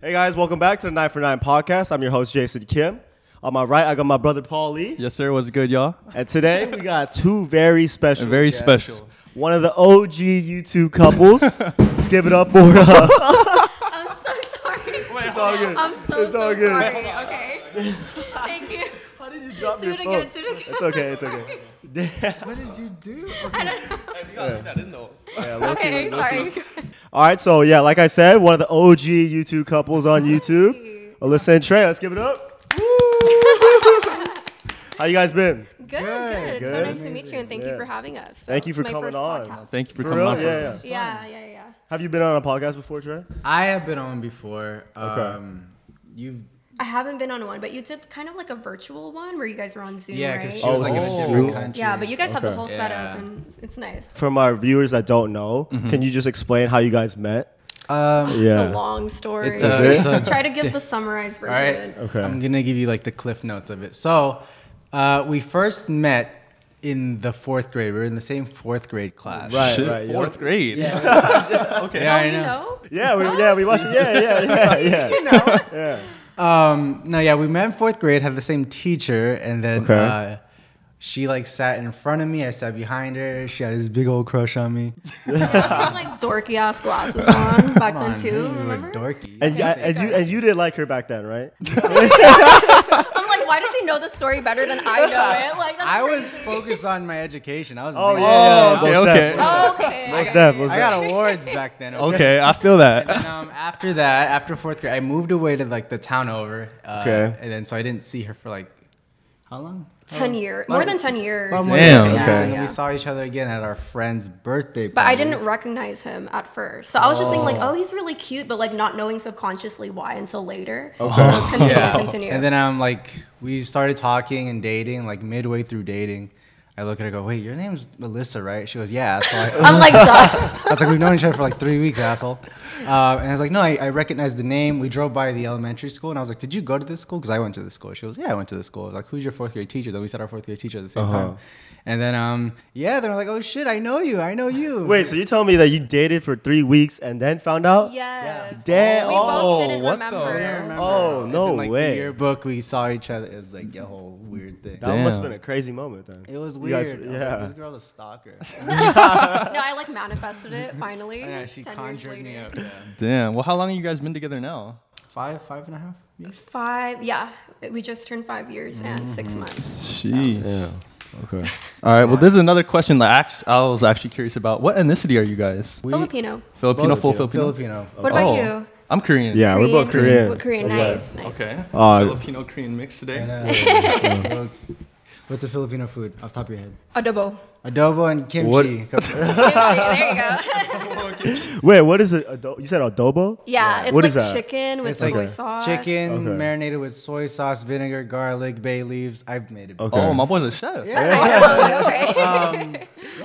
Hey guys, welcome back to the Nine Four Nine podcast. I'm your host Jason Kim. On my right, I got my brother Paul Lee, Yes, sir. What's good, y'all? and today we got two very special, Very guests. special. One of the OG YouTube couples. Let's give it up for. Uh, I'm so sorry. it's all good. I'm so, It's all so good. sorry. Okay. Thank you. How did you drop Do your it phone? again. Do it again. It's okay. It's okay. What did you do? Yeah, low key, Okay, low sorry. All right, so yeah, like I said, one of the OG YouTube couples on YouTube, Alyssa and Trey. Let's give it up. How you guys been? Good, good. good. So nice to meet you, and thank Yeah. you for having us. Thank you for coming on. podcast. Thank you for, For coming real? on. Yeah, first. Yeah, yeah, yeah. Have you been on a podcast before, Trey? I have been on before. Um, You've I haven't been on one, but you did kind of like a virtual one where you guys were on Zoom, yeah, right? because she Oh, was like in a oh. different country. yeah, but you guys have the whole Yeah. setup, and it's nice. From our viewers that don't know, Mm-hmm. can you just explain how you guys met? Um, It's Yeah. a long story. It's a, it's a Try to give the summarized all right. version. Okay. I'm gonna give you like the cliff notes of it. So, uh, we first met in the fourth grade. We were in the same fourth grade class. Right. Shit, fourth yeah. grade. okay. Yeah, Oh, I know. know? Yeah, we, yeah, we watched. Yeah, yeah, yeah, yeah. You know? yeah. Um, no, yeah, we met in fourth grade, had the same teacher, and then Okay. uh, she like sat in front of me. I sat behind her. She had this big old crush on me. You had like dorky ass glasses on back Come then on, too. these Remember? were dorky. And, yeah, and you and you didn't like her back then, right? I'm like, why does he know the story better than I know it? Like that's I was crazy. focused on my education. I was. Oh making- yeah, yeah. okay, most okay. def, okay. I got def, I got awards back then. Okay, I feel that. And, um, after that, after fourth grade, I moved away to like the town over. Uh, Okay. And then so I didn't see her for like how long? Ten oh. years, more than ten years. About more Damn, than 10 years. okay. And then Yeah. we saw each other again at our friend's birthday. Party. But I didn't recognize him at first, so I was just thinking like, oh, oh he's really cute, but like not knowing subconsciously why until later. Okay. So continue, continue. And then I'm like, we started talking and dating. Like midway through dating, I look at her, and go, "Wait, your name's Alyssa, right?" She goes, "Yeah." So I, I'm like, duh. I was like, "We've known each other for like three weeks, asshole." Uh, and I was like, "No, I, I recognize the name." We drove by the elementary school, and I was like, "Did you go to this school?" Because I went to this school. She goes, "Yeah, I went to this school." I was like, "Who's your fourth grade teacher?" Then we said our fourth grade teacher at the same Uh-huh. time. And then, um, yeah, they were like, "Oh shit, I know you. I know you." Wait, so you told me that you dated for three weeks and then found out? Yes. Damn. We Oh, both didn't what the- remember. I don't remember. Oh, And no then, like, way. The yearbook, we saw each other. It was like a whole weird thing. That must have Damn. been a crazy moment then. It was You weird. guys- I was like, yeah. this girl is a stalker. no, I like manifested it finally. yeah, she 10 years conjured me later. up. Yeah. Damn. Well, how long have you guys been together now? Five, five and a half. years? Five, yeah. We just turned five years and six Mm-hmm. months. She. Yeah. Okay. All right. Well, this is another question that act- I was actually curious about. What ethnicity are you guys? We- Filipino. Filipino, full Filipino. Filipino. Filipino. What about Oh, you? I'm Korean. Yeah, we're both Korean. We're Korean, Okay. nice. nice. Okay. Uh, Filipino Korean mix today. And, uh, What's a Filipino food off top of your head? Adobo. Adobo and What- kimchi. there you go. Wait, what is it? Ado- you said adobo? Yeah, it's What like is that? chicken with it's like soy sauce. chicken Okay. marinated with soy sauce, vinegar, garlic, bay leaves. I've made it. before. Okay. Oh, my boy's a chef. Oh, okay. Um,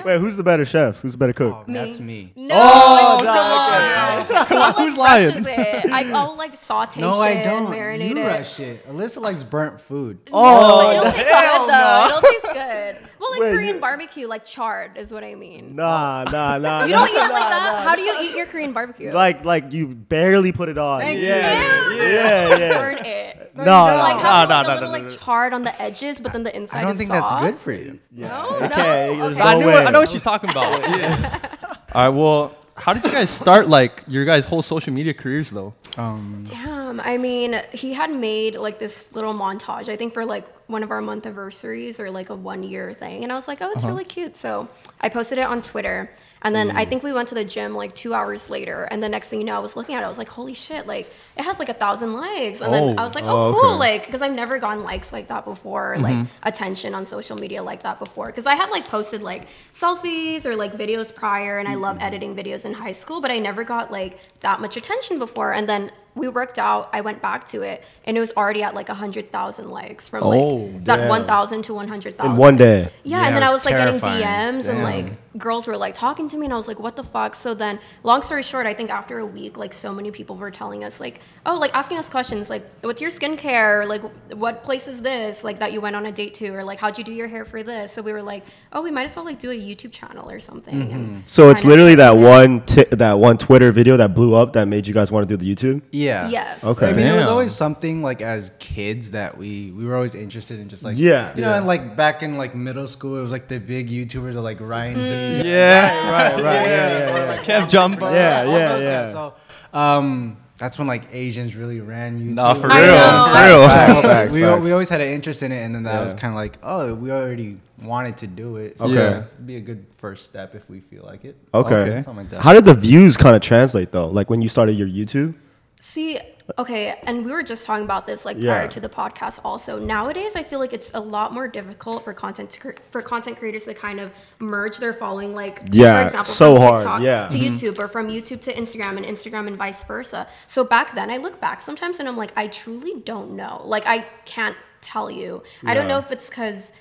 Wait, who's the better chef? Who's the better cook? oh, that's me. No, Oh, come no, on. Come on, who's lying? It. I, I'll like saute No, shit, I don't. marinate you it. rush it. Alyssa likes burnt food. Oh, But it'll taste good though. It'll taste good. Well, like Wait, Korean you- barbecue, like charred, is what I mean. Nah, nah, nah. You don't eat nah, it like that. nah. How do you eat your Korean barbecue? Like, like you barely put it on. Thank you. yeah, yeah, yeah. Burn it. No, you no. Like no. have nah, like, nah, a little nah, like nah. charred on the edges, but then the inside. I don't is think that's good for you. No, Okay, no. there's Okay. no I knew. way. I know what she's talking about. All right. Well, how did you guys start like your guys' whole social media careers though? Um, Damn. I mean, he had made like this little montage, I think for like one of our month anniversaries or like a one year thing. And I was like, oh, Uh-huh. it's really cute. So I posted it on Twitter. And then Mm. I think we went to the gym like two hours later. And the next thing you know, I was looking at it. I was like, holy shit, like it has like a thousand likes. And then I was like, oh, Oh, cool. okay. Like, because I've never gotten likes like that before, like Mm-hmm. attention on social media like that before. Because I had like posted like selfies or like videos prior. And I love Mm-hmm. editing videos in high school, but I never got like that much attention before. And then we worked out. I went back to it, and it was already at like hundred thousand likes from like Oh, that one thousand to one hundred thousand In one day. Yeah, Yeah, and then it I was was like getting terrifying. DMs and like girls were like talking to me, and I was like, what the fuck? So then, long story short, I think after a week, like so many people were telling us like, oh, like asking us questions like, what's your skincare? Like, what place is this? Like that you went on a date to, or like how'd you do your hair for this? So we were like, oh, we might as well like do a YouTube channel or something. And So it's literally that one ti- that one Twitter video that blew up that made you guys want to do the YouTube. yeah, Yeah. Yes. Okay. I mean, it was always something like as kids that we we were always interested in, just like Yeah. you know, Yeah. and like back in like middle school, it was like the big YouTubers are like Ryan. Mm. B. Yeah. Right, right. Yeah, yeah, yeah. Kev Jumba. Yeah, yeah, yeah. So, um, that's when like Asians really ran YouTube. Nah, for real. For real. Facts, facts, we, facts. we always had an interest in it, and then that Yeah. was kind of like, oh, we already wanted to do it. So Okay. Yeah. it'd be a good first step if we feel like it. Okay. Okay. Like that. How did the views kind of translate though? Like when you started your YouTube? See, okay, and we were just talking about this like Yeah. prior to the podcast. Also, nowadays I feel like it's a lot more difficult for content to, for content creators to kind of merge their following, like Yeah, for example, so from hard, yeah. to Mhm. YouTube or from YouTube to Instagram and Instagram and vice versa. So back then, I look back sometimes and I'm like, I truly don't know. Like I can't tell you. I don't know if it's because.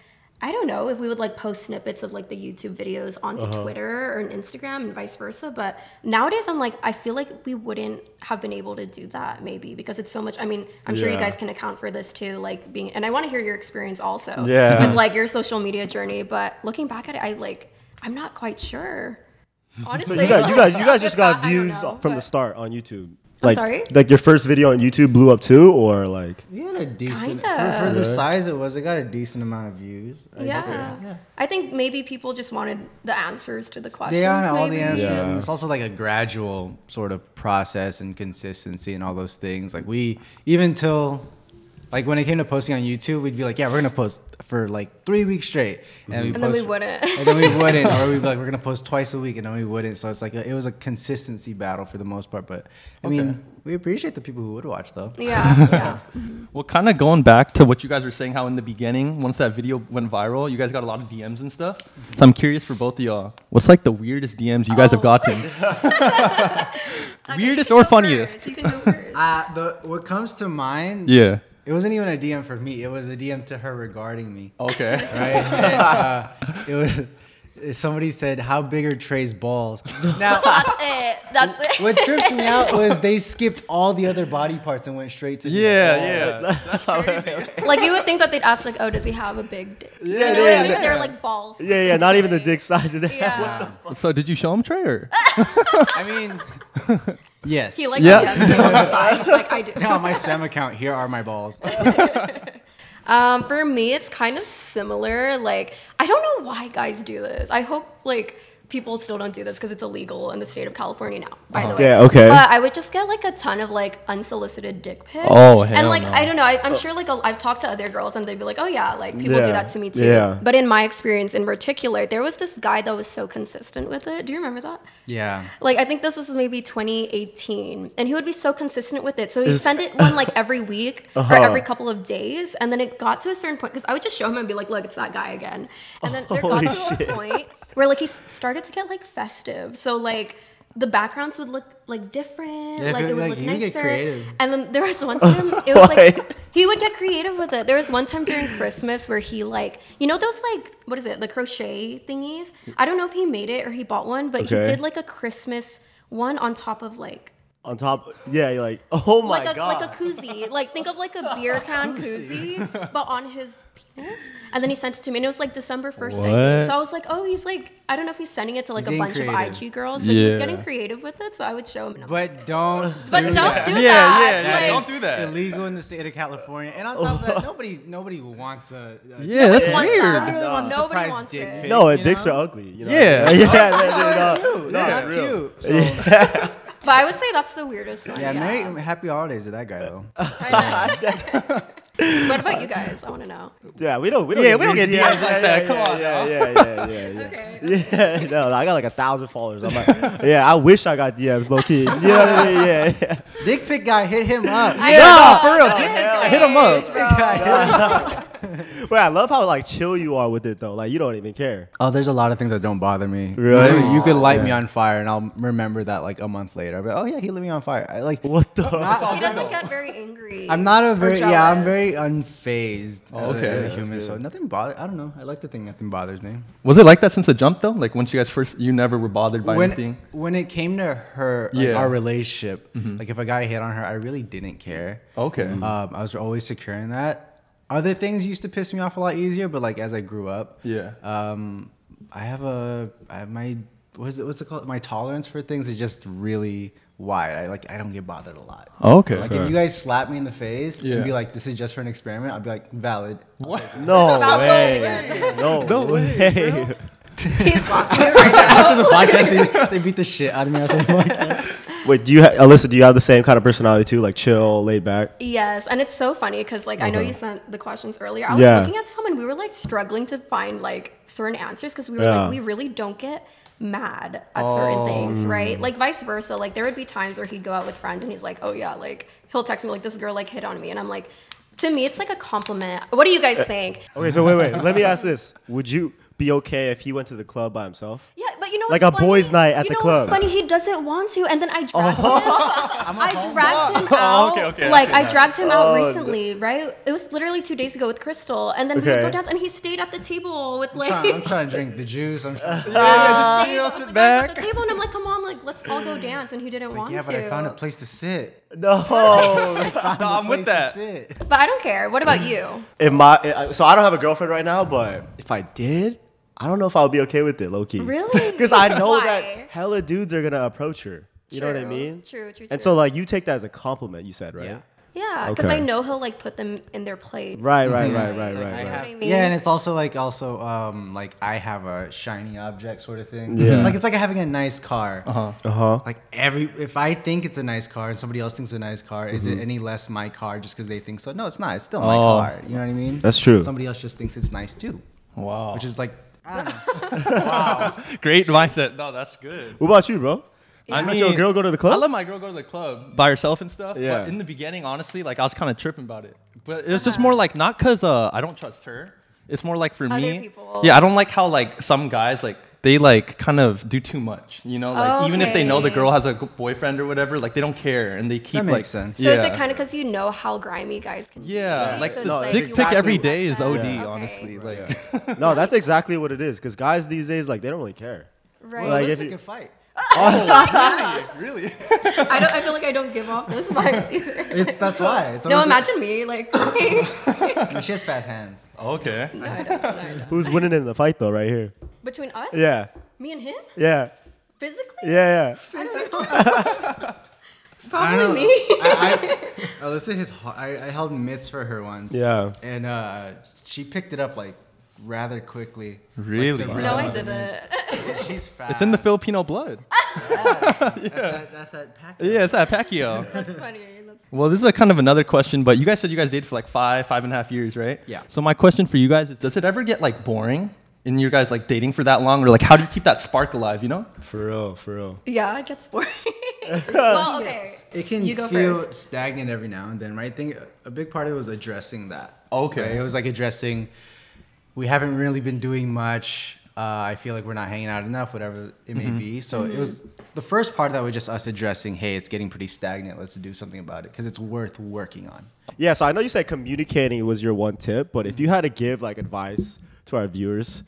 I don't know if we would like post snippets of like the YouTube videos onto Uh-huh. Twitter or on Instagram and vice versa. But nowadays, I'm like, I feel like we wouldn't have been able to do that maybe because it's so much. I mean, I'm sure you guys can account for this too, like being, and I want to hear your experience also Yeah. with like your social media journey. But looking back at it, I like, I'm not quite sure. Honestly, So you guys, you guys, you guys just got views know, from the start on YouTube. I'm Like, sorry? like your first video on YouTube blew up too, or like? We had a decent Kinda. for, for the size it was. It got a decent amount of views. I'd Yeah. yeah. I think maybe people just wanted the answers to the questions. They are all the answers. Yeah. It's also like a gradual sort of process and consistency and all those things. Like we even till like when it came to posting on YouTube, we'd be like, yeah, we're gonna post for like three weeks straight, and, we And then we wouldn't. and then we wouldn't, or we'd be like, we're gonna post twice a week, and then we wouldn't. So it's like a, it was a consistency battle for the most part. But I mean, we appreciate the people who would watch though. Yeah, yeah. Well, kind of going back to what you guys were saying, how in the beginning, once that video went viral, you guys got a lot of DMs and stuff. So I'm curious for both of y'all, what's like the weirdest DMs you guys have Oh. gotten? Okay, Weirdest you or funniest? first. You can go first. Uh, the what comes to mind, Yeah. It wasn't even a DM for me. It was a DM to her regarding me. Okay. right? And, uh, it was somebody said, "How big are Trey's balls?" Now, That's it. That's it. what trips me out was they skipped all the other body parts and went straight to yeah, his balls. Like you would think that they'd ask like, "Oh, does he have a big dick?" Yeah, you know yeah, what I mean? yeah. They're like balls. Yeah, yeah, not even the dick size. Of Yeah. So did you show him Trey or? I mean, yes. He like Yeah. yeah. DMs on the side, just like I do. now my spam account. Here are my balls. Um, for me, it's kind of similar. Like, I don't know why guys do this. I hope like people still don't do this because it's illegal in the state of California now. By the way, Yeah, okay. But I would just get like a ton of like unsolicited dick pics. Oh, And like no. I don't know. I, I'm sure like i I've talked to other girls and they'd be like, oh yeah, like people Yeah, do that to me too. yeah. But in my experience in particular, there was this guy that was so consistent with it. Do you remember that? Yeah. Like I think this was maybe 2018, and he would be so consistent with it. So he'd send it one like every week Uh-huh. or every couple of days, and then it got to a certain point because I would just show him and be like, "Look, it's that guy again." And then there got Holy to shit. a point where like he started to get like festive. So like the backgrounds would look like different, Yeah, like it would like look nicer. get creative. And then there was one time it was like he would get creative with it. There was one time during Christmas where he like, you know those like what is it, the crochet thingies? I don't know if he made it or he bought one, but Okay. he did like a Christmas one on top of like On top, yeah, you're like, oh my like a god. like a koozie. Like think of like a beer can koozie, but on his penis. And then he sent it to me, and it was like December first. I What? think. So I was like, oh, he's like, I don't know if he's sending it to like He's a bunch getting of creative. IG girls, but Yeah. he's getting creative with it. So I would show him. And I'm like, But don't. but do don't that. do Yeah, that. yeah, yeah, Like, don't do that. Illegal in the state of California, and on top of that, nobody nobody wants a. a Yeah, that's wants weird. that. Nobody really wants Nobody wants dick it. pic, no, you dicks know? are ugly. You know? Yeah. yeah, yeah, They're cute. They're not real. cute. So, But I would say that's the weirdest one. yeah, Yeah. Merry, happy holidays to that guy though. I know. what about you uh, guys? I want to know. Yeah, we don't. We don't Yeah, we don't get DMs yeah, like yeah, that. yeah, Come yeah, on yeah, yeah, yeah, yeah, yeah. Okay. Yeah, no, I got like a thousand followers. I'm like, yeah, I wish I got DMs, low key. You know what I mean? Yeah, yeah. Dick pic guy, hit him up. I Yeah, know, no, for real, hit- him hit 'em up. page, bro. Wait, I love how like chill you are with it though. Like you don't even care. Oh, there's a lot of things that don't bother me. Really? You could, you could light me on fire, and I'll remember that like a month later. I'll be like, oh yeah, he lit me on fire. I like. What the? He doesn't get very angry. I'm not a very yeah. I'm very unfazed as, a, Okay. as a That's human. So nothing bother. I don't know. I like to think nothing bothers me. Was it like that since the jump though? Like once you guys first, you never were bothered by when anything. when it came to her, like, Yeah. our relationship, like if a guy hit on her, I really didn't care. Okay. Um, I was always secure in that. Other things used to piss me off a lot easier, but like as I grew up, Yeah. Um, I have a I have my what's it, what's it called? My tolerance for things is just really wide. I like I don't get bothered a lot. Oh, okay. Like if you guys slap me in the face Yeah. and be like, "This is just for an experiment," I'd be like, "Valid." what? No Valid. way. No, No way, He's laughing right now. After the podcast, they, they beat the shit out of me after the podcast. Wait, do you, ha- Alyssa? Do you have the same kind of personality too? Like chill, laid back. Yes, and it's so funny because like I know Uh-huh. you sent the questions earlier. I was Yeah. looking at some and we were like struggling to find like certain answers because we were Yeah. like we really don't get mad at certain things, right? Like vice versa. Like there would be times where he'd go out with friends and he's like, "Oh yeah," like he'll text me like this girl like hit on me, and I'm like, to me it's like a compliment. What do you guys think? Okay, so wait, wait. Let me ask this: Would you be okay if he went to the club by himself? Yeah, but you know Like what's a boys' night at you the club. What's funny, he doesn't want to, and then I oh. dragged him. I dragged him Oh, out. okay, okay, Like see I dragged him out Oh, recently, right? It was literally two days ago with Crystal, and then we go dance, and he stayed at the table with I'm like. trying, I'm trying to drink the juice. I'm trying, Yeah, chill, with sit the back. At the table, and I'm like, come on, like let's all go dance, and he didn't like, want yeah, to. but I found a place to sit. No. No, a I'm with that. But I don't care. What about you? if my so I don't have a girlfriend right now, but if I did, I don't know if I'll be okay with it, low key. Really? Because I know Why? that hella dudes are gonna approach her. You know what I mean? true, true, And so like you take that as a compliment, you said, right? Yeah. Yeah, because Okay. I know he'll like put them in their place. Right, right, Yeah, right, right, it's like right, I right. have- have- mean? Yeah, and it's also like also um like I have a shiny object sort of thing. Yeah. Like it's like having a nice car. Uh-huh. Uh huh. Like every if I think it's a nice car and somebody else thinks it's a nice car, is Mm-hmm. it any less my car just because they think so? No, it's not. It's still my Oh. car. You know what I mean? That's true. Somebody else just thinks it's nice too, Wow. which is like I don't know. great mindset. No, that's good. What about you, bro? I Let your girl go to the club. I let my girl go to the club by herself and stuff. Yeah. But in the beginning, honestly, like I was kind of tripping about it. But it's just more like not cause uh I don't trust her. It's more like for Other me. people. Yeah, I don't like how like some guys like they like kind of do too much. You know, like even if they know the girl has a boyfriend or whatever, like they don't care and they keep that makes like sense. So yeah. is it kind of because you know how grimy guys can be? yeah, right? like So it's the No, dick that's pic exactly every is OD, Okay. honestly. Like, no, that's exactly what it is. Because guys these days, like, they don't really care. Right. Like, Like if if you- can fight. really? I don't. I feel like I don't give off those vibes either. It's that's why. It's no, always- imagine me like. She has fast hands. okay. Who's winning in the fight though? Right here. Between us, Yeah. me and him, Yeah. physically, Yeah. Yeah. I probably don't know. me. I, I, Alyssa his, I, I held mitts for her once. Yeah. And uh, she picked it up like rather quickly. Like, Really? the no, I rhythm of the didn't. She's fast. It's in the Filipino blood. That's that, that's that package. Yeah, it's that Pacquiao. That's funny. That's Well, this is a kind of another question, but you guys said you guys dated for like five, five and a half years, right? Yeah. So my question for you guys is, does it ever get like boring in your guys like dating for that long, or like how do you keep that spark alive? You know? For real. For real. yeah, it gets boring. well, okay. It can You go feel first. stagnant every now and then, right? I think a big part of it was addressing that. Okay. right? It was like addressing, we haven't really been doing much. Uh, I feel like we're not hanging out enough, whatever it may be. So it was the first part that was just us addressing, hey, it's getting pretty stagnant. Let's do something about it because it's worth working on. Yeah. So I know you said communicating was your one tip, but if you had to give like advice to our viewers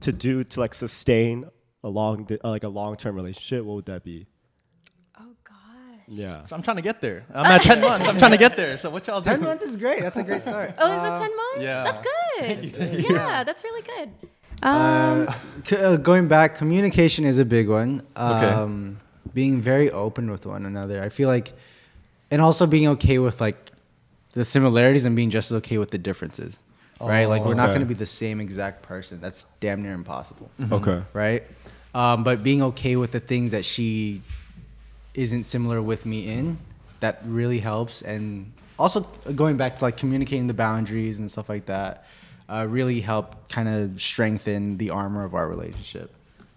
to do to like sustain a long, uh, like a long term relationship, what would that be? Oh gosh. Yeah. So I'm trying to get there. I'm at 10 months. I'm trying to get there. So what y'all do? 10 months is great. That's a great start. Oh, is it ten months? yeah. That's good. Yeah, that's really good. Uh, Um, c- uh, going back, communication is a big one. Okay. Um, Being very open with one another. I feel like, and also being okay with like the similarities and being just as okay with the differences. Right? Like we're not going to be the same exact person. That's damn near impossible. Okay. Right? Um, but being okay with the things that she isn't similar with me in, that really helps. And also going back to like communicating the boundaries and stuff like that, uh, really help kind of strengthen the armor of our relationship.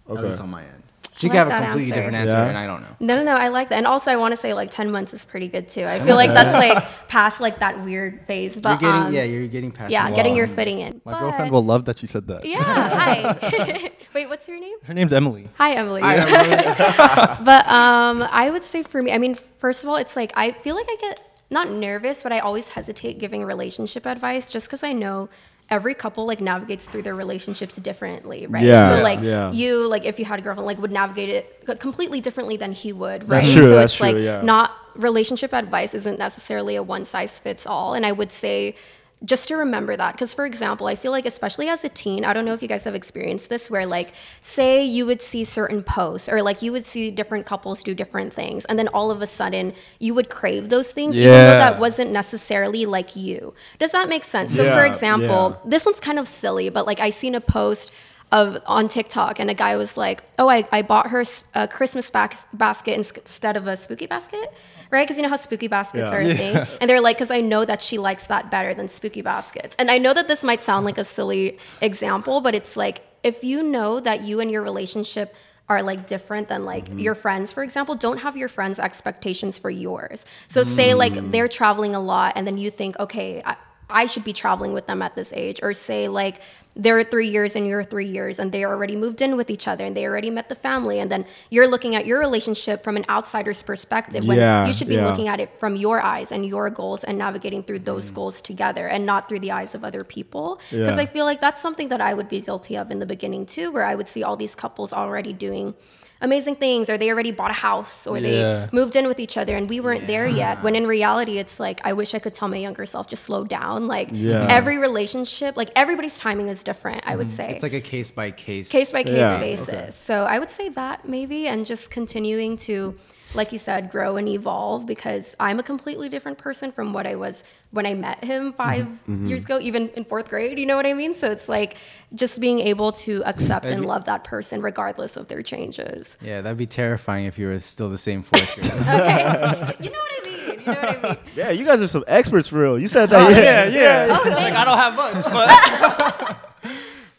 At Okay. least on my end. She I could have a that completely answer. different answer, Yeah. and I don't know. no, no, no. I like that, and also I want to say like ten months is pretty good too. I feel like that's like past like that weird phase, but you're getting, um, yeah, you're getting past. yeah, the getting wall. your footing in. My But- girlfriend will love that you said that. Yeah. Hi. Wait, what's your name? Her name's Emily. Hi, Emily. I don't but um, I would say for me, I mean, first of all, it's like I feel like I get not nervous, but I always hesitate giving relationship advice just because I know every couple like navigates through their relationships differently, right? Yeah, So like yeah. you, like if you had a girlfriend, like would navigate it completely differently than he would, right? That's true, So that's it's true, like yeah. not relationship advice isn't necessarily a one size fits all, and I would say just to remember that because for example i feel like especially as a teen i don't know if you guys have experienced this where like say you would see certain posts or like you would see different couples do different things and then all of a sudden you would crave those things even though that wasn't necessarily like you. Does that make sense? So for example yeah. this one's kind of silly but like i seen a post of on TikTok, and a guy was like, "Oh, I, I bought her a Christmas bas- basket instead of a spooky basket, right? Because you know how spooky baskets Yeah. are a thing." And they're like, "Because I know that she likes that better than spooky baskets." And I know that this might sound like a silly example, but it's like if you know that you and your relationship are like different than like mm-hmm. your friends for example don't have your friends expectations for yours so say like mm. they're traveling a lot and then you think okay I, I should be traveling with them at this age or say like they're three years and you're three years and they already moved in with each other and they already met the family and then you're looking at your relationship from an outsider's perspective when Yeah, you should be yeah. looking at it from your eyes and your goals and navigating through those mm. goals together and not through the eyes of other people because Yeah. i feel like that's something that i would be guilty of in the beginning too where i would see all these couples already doing amazing things or they already bought a house or Yeah. they moved in with each other and we weren't there yet when in reality it's like i wish i could tell my younger self just slow down like Yeah. every relationship like everybody's timing is different i would mm-hmm. say It's like a case by case. case by case Yeah. basis. So I would say that maybe, and just continuing to, like you said, grow and evolve because I'm a completely different person from what I was when I met him 5 Mm-hmm. years ago, even in fourth grade. You know what I mean? So it's like just being able to accept and love that person regardless of their changes. Yeah, that'd be terrifying if you were still the same fourth year. Okay, you know what I mean. You know what I mean. Yeah, you guys are some experts for real. You said that. Oh, yeah, yeah, yeah. like I don't have much, but.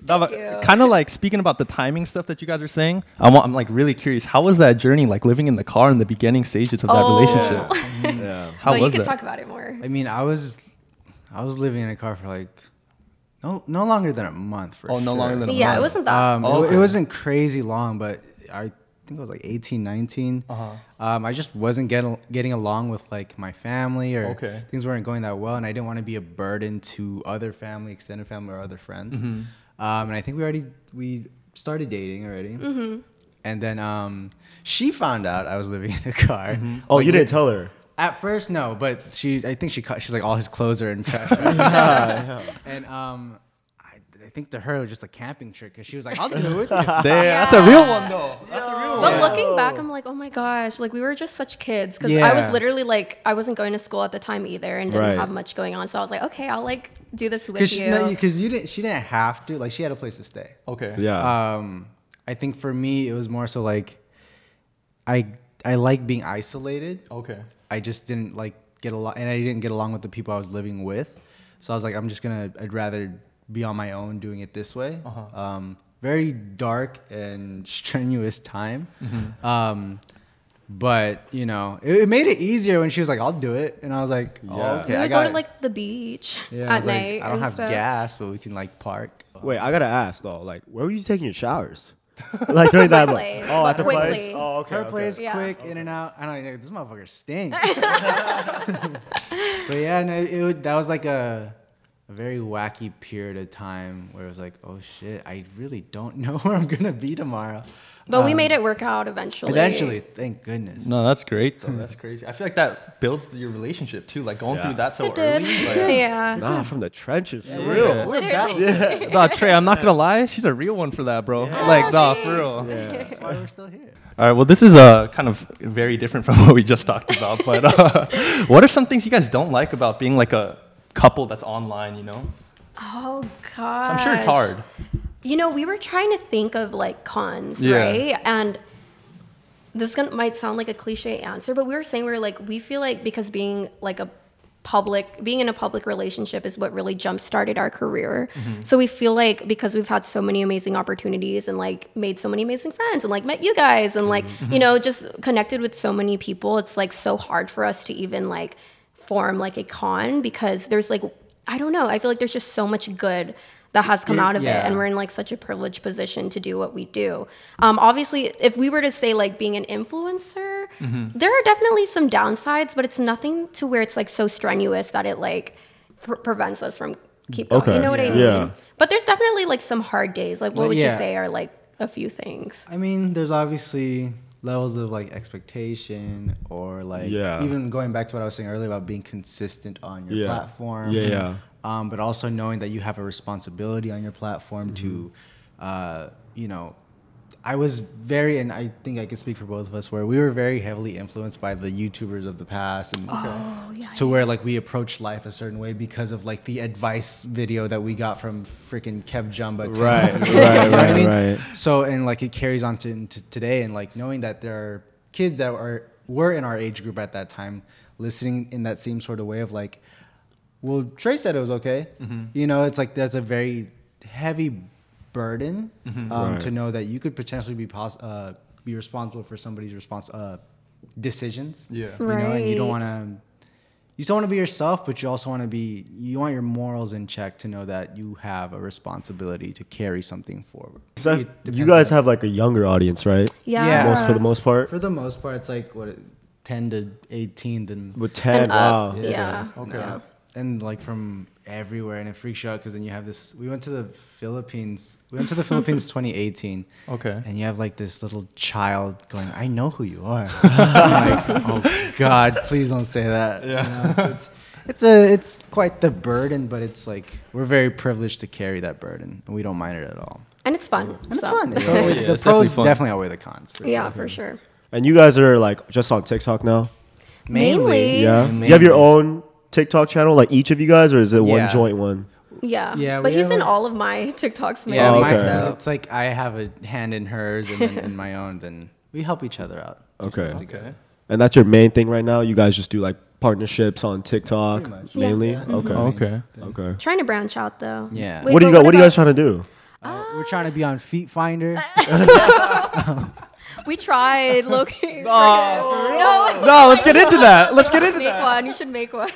you. Kind of like speaking about the timing stuff that you guys are saying. I'm, I'm like really curious. How was that journey, like living in the car in the beginning stages of that Oh. relationship? yeah. How but was you can that? talk about it more. I mean, I was, I was living in a car for like, no, no longer than a month for Oh, no sure. longer than a Yeah, month. Yeah, it wasn't that. Um, it- Okay. it, wasn't crazy long, but I think it was like 18, 19. Uh-huh. Um, I just wasn't getting getting along with like my family or Okay. things weren't going that well, and I didn't want to be a burden to other family, extended family, or other friends. Mm-hmm. Um, and I think we already we started dating already. Mm-hmm. And then um, she found out I was living in a car. Mm-hmm. Oh, Like, you didn't tell her. At first, no, but she, I think she, cut, she's like, all his clothes are in trash. bags." and um, I, I think to her it was just a camping trick because she was like, I'll do it with you. Damn, that's a real one though. That's a real one. But looking back, I'm like, oh my gosh, like we were just such kids because I was literally like, I wasn't going to school at the time either and didn't Right. have much going on. So I was like, okay, I'll like do this with Because you. you, no, you, 'cause you didn't, she didn't have to. Like, she had a place to stay. Okay. Yeah. Um, I think for me, it was more so like, I, I like being isolated. Okay. I just didn't like get along, and I didn't get along with the people I was living with. So I was like, I'm just gonna, I'd rather be on my own doing it this way. Uh-huh. Um, very dark and strenuous time. Mm-hmm. Um, but you know, it, it made it easier when she was like, "I'll do it," and I was like, oh, Yeah. "Okay, we I would got go to like the beach yeah, I at like, night. I don't and have stuff. gas, but we can like park." Wait, I gotta ask though. Like, where were you taking your showers? like during that. Her like- place, oh, at but the place. Oh, okay. Her okay. place, Yeah. quick, in and out. I don't know. This motherfucker stinks. but yeah, no, it would, that was like a, a very wacky period of time where it was like, oh shit, I really don't know where I'm gonna be tomorrow. But we Um, made it work out eventually. Eventually, thank goodness. No, that's great though. That's crazy. I feel like that builds your relationship too. Like going Yeah. through that so It did. early. Like, yeah. Nah, from the trenches for Yeah. real. Literally. nah, Trey, I'm not gonna lie. She's a real one for that, bro. Like, nah, for real. That's why we're still here. All right. Well, this is uh, kind of very different from what we just talked about. But uh, what are some things you guys don't like about being like a couple that's online? You know, Oh gosh. I'm sure it's hard. You know, we were trying to think of like cons, Yeah. right? And this gonna, might sound like a cliche answer, but we were saying we were like we feel like because being like a public being in a public relationship is what really jump started our career. Mm-hmm. So we feel like because we've had so many amazing opportunities and like made so many amazing friends and like met you guys and like Mm-hmm. you know just connected with so many people, it's like so hard for us to even like form like a con because there's like I don't know, I feel like there's just so much good that has come Yeah, out of it and we're in like such a privileged position to do what we do um, obviously if we were to say like being an influencer Mm-hmm. there are definitely some downsides but it's nothing to where it's like so strenuous that it like pre- prevents us from keep going you know what i mean Yeah. but there's definitely like some hard days like what Well, would yeah. you say are like a few things I mean, there's obviously levels of like expectation or like Yeah. even going back to what I was saying earlier about being consistent on your Yeah. platform. Yeah, yeah. Um, but also knowing that you have a responsibility on your platform to, uh, you know, I was very, and I think I can speak for both of us, where we were very heavily influenced by the YouTubers of the past, and Oh, yeah, to where like we approached life a certain way because of like the advice video that we got from freaking Kev Jumba. Right, right, you know what I right, mean? right. So and like it carries on to, into today, and like knowing that there are kids that are were in our age group at that time, listening in that same sort of way of like, well, Trey said it was okay. Mm-hmm. You know, it's like that's a very heavy burden um, Right. to know that you could potentially be pos- uh, be responsible for somebody's response uh, decisions. Yeah. You know, and you don't want to. You still want to be yourself, but you also want to be. You want your morals in check to know that you have a responsibility to carry something forward. So you guys have like a younger audience, right? Yeah. Yeah. Most for the most part. for the most part, it's like what ten to eighteen, then With ten, And wow. up, yeah. Okay. Yeah. And like from everywhere, and it freaks you out because then you have this. We went to the Philippines. We went to the Philippines 2018. Okay. And you have like this little child going, "I know who you are." I'm like, oh God, please don't say that. Yeah. so it's, it's a it's quite the burden, but it's like we're very privileged to carry that burden, and we don't mind it at all. And it's fun. And it's fun. It's Yeah. always, Yeah, the it's definitely pros fun. definitely outweigh the cons. For Yeah, sure. for sure. And you guys are like just on TikTok now. Mainly. Yeah. Mainly. You have your own TikTok channel, like each of you guys, or is it one Yeah. joint one? Yeah. Yeah, But we he's have in a- all of my TikToks mainly. Yeah, Oh, my, okay. so- it's like I have a hand in hers and then in my own. Then we help each other out. do Okay. stuff together. Okay. And that's your main thing right now. You guys just do like partnerships on TikTok much. Yeah. mainly. Yeah. Okay. Okay. Okay. Trying to branch out though. Yeah. Wait, what do you but got? What are you guys about- trying to do? Uh, we're trying to be on Feet Finder. We tried Loki. no, No, let's get into that. Let's get into make that. one. You should make one.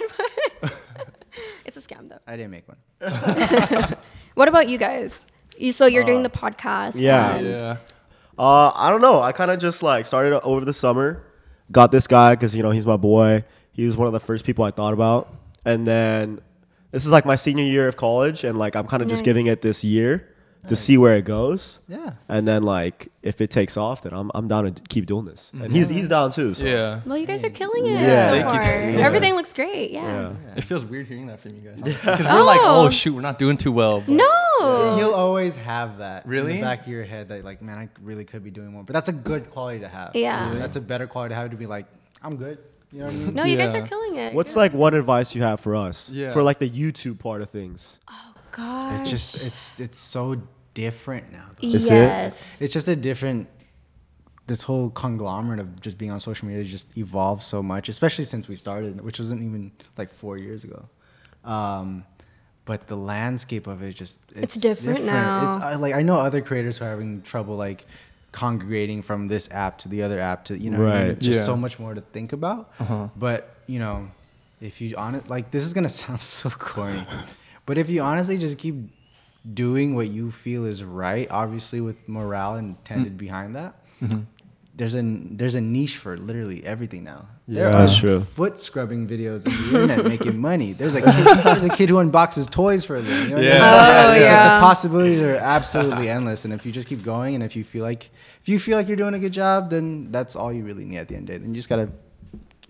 it's a scam though. I didn't make one. What about you guys? You, so you're doing the podcast. yeah. Yeah. Uh, I don't know. I kind of just like started over the summer. Got this guy because you know he's my boy. He was one of the first people I thought about, and then this is like my senior year of college, and like I'm kind of just giving it this year to see where it goes. Yeah. And then like if it takes off, then I'm I'm down to keep doing this. And mm-hmm. he's he's down too. So. Yeah. Well, you guys are killing it Yeah. so Thank far. you. Yeah. Everything looks great. Yeah. Yeah. It feels weird hearing that from you guys. Because we're like, Oh. oh shoot, we're not doing too well. but- No. You'll always have that in Really? the back of your head that like, man, I really could be doing more. But that's a good quality to have. Yeah. Really? That's a better quality to have to be like, I'm good. You know what I mean? No, you guys Yeah. are killing it. What's You're- like one advice you have for us? Yeah. For like the YouTube part of things. Oh, God. It's just it's it's so different now. Though. Is it? yes. It's just a different. This whole conglomerate of just being on social media just evolved so much, especially since we started, which wasn't even like four years ago. Um, but the landscape of it just It's different now. It's uh, like I know other creators who are having trouble like congregating from this app to the other app to you know what I mean? Right. just Yeah. so much more to think about. Uh-huh. But you know, if you on it like this is gonna sound so corny, but if you honestly just keep doing what you feel is right, obviously with morale intended mm. behind that, mm-hmm. there's a there's a niche for literally everything now. There Yeah, are true. foot scrubbing videos on the internet making money. There's a kid, there's a kid who unboxes toys for a living. You know what I mean? Yeah. Oh, like yeah. the possibilities are absolutely endless, and if you just keep going, and if you feel like if you feel like you're doing a good job, then that's all you really need at the end of the day. Then you just gotta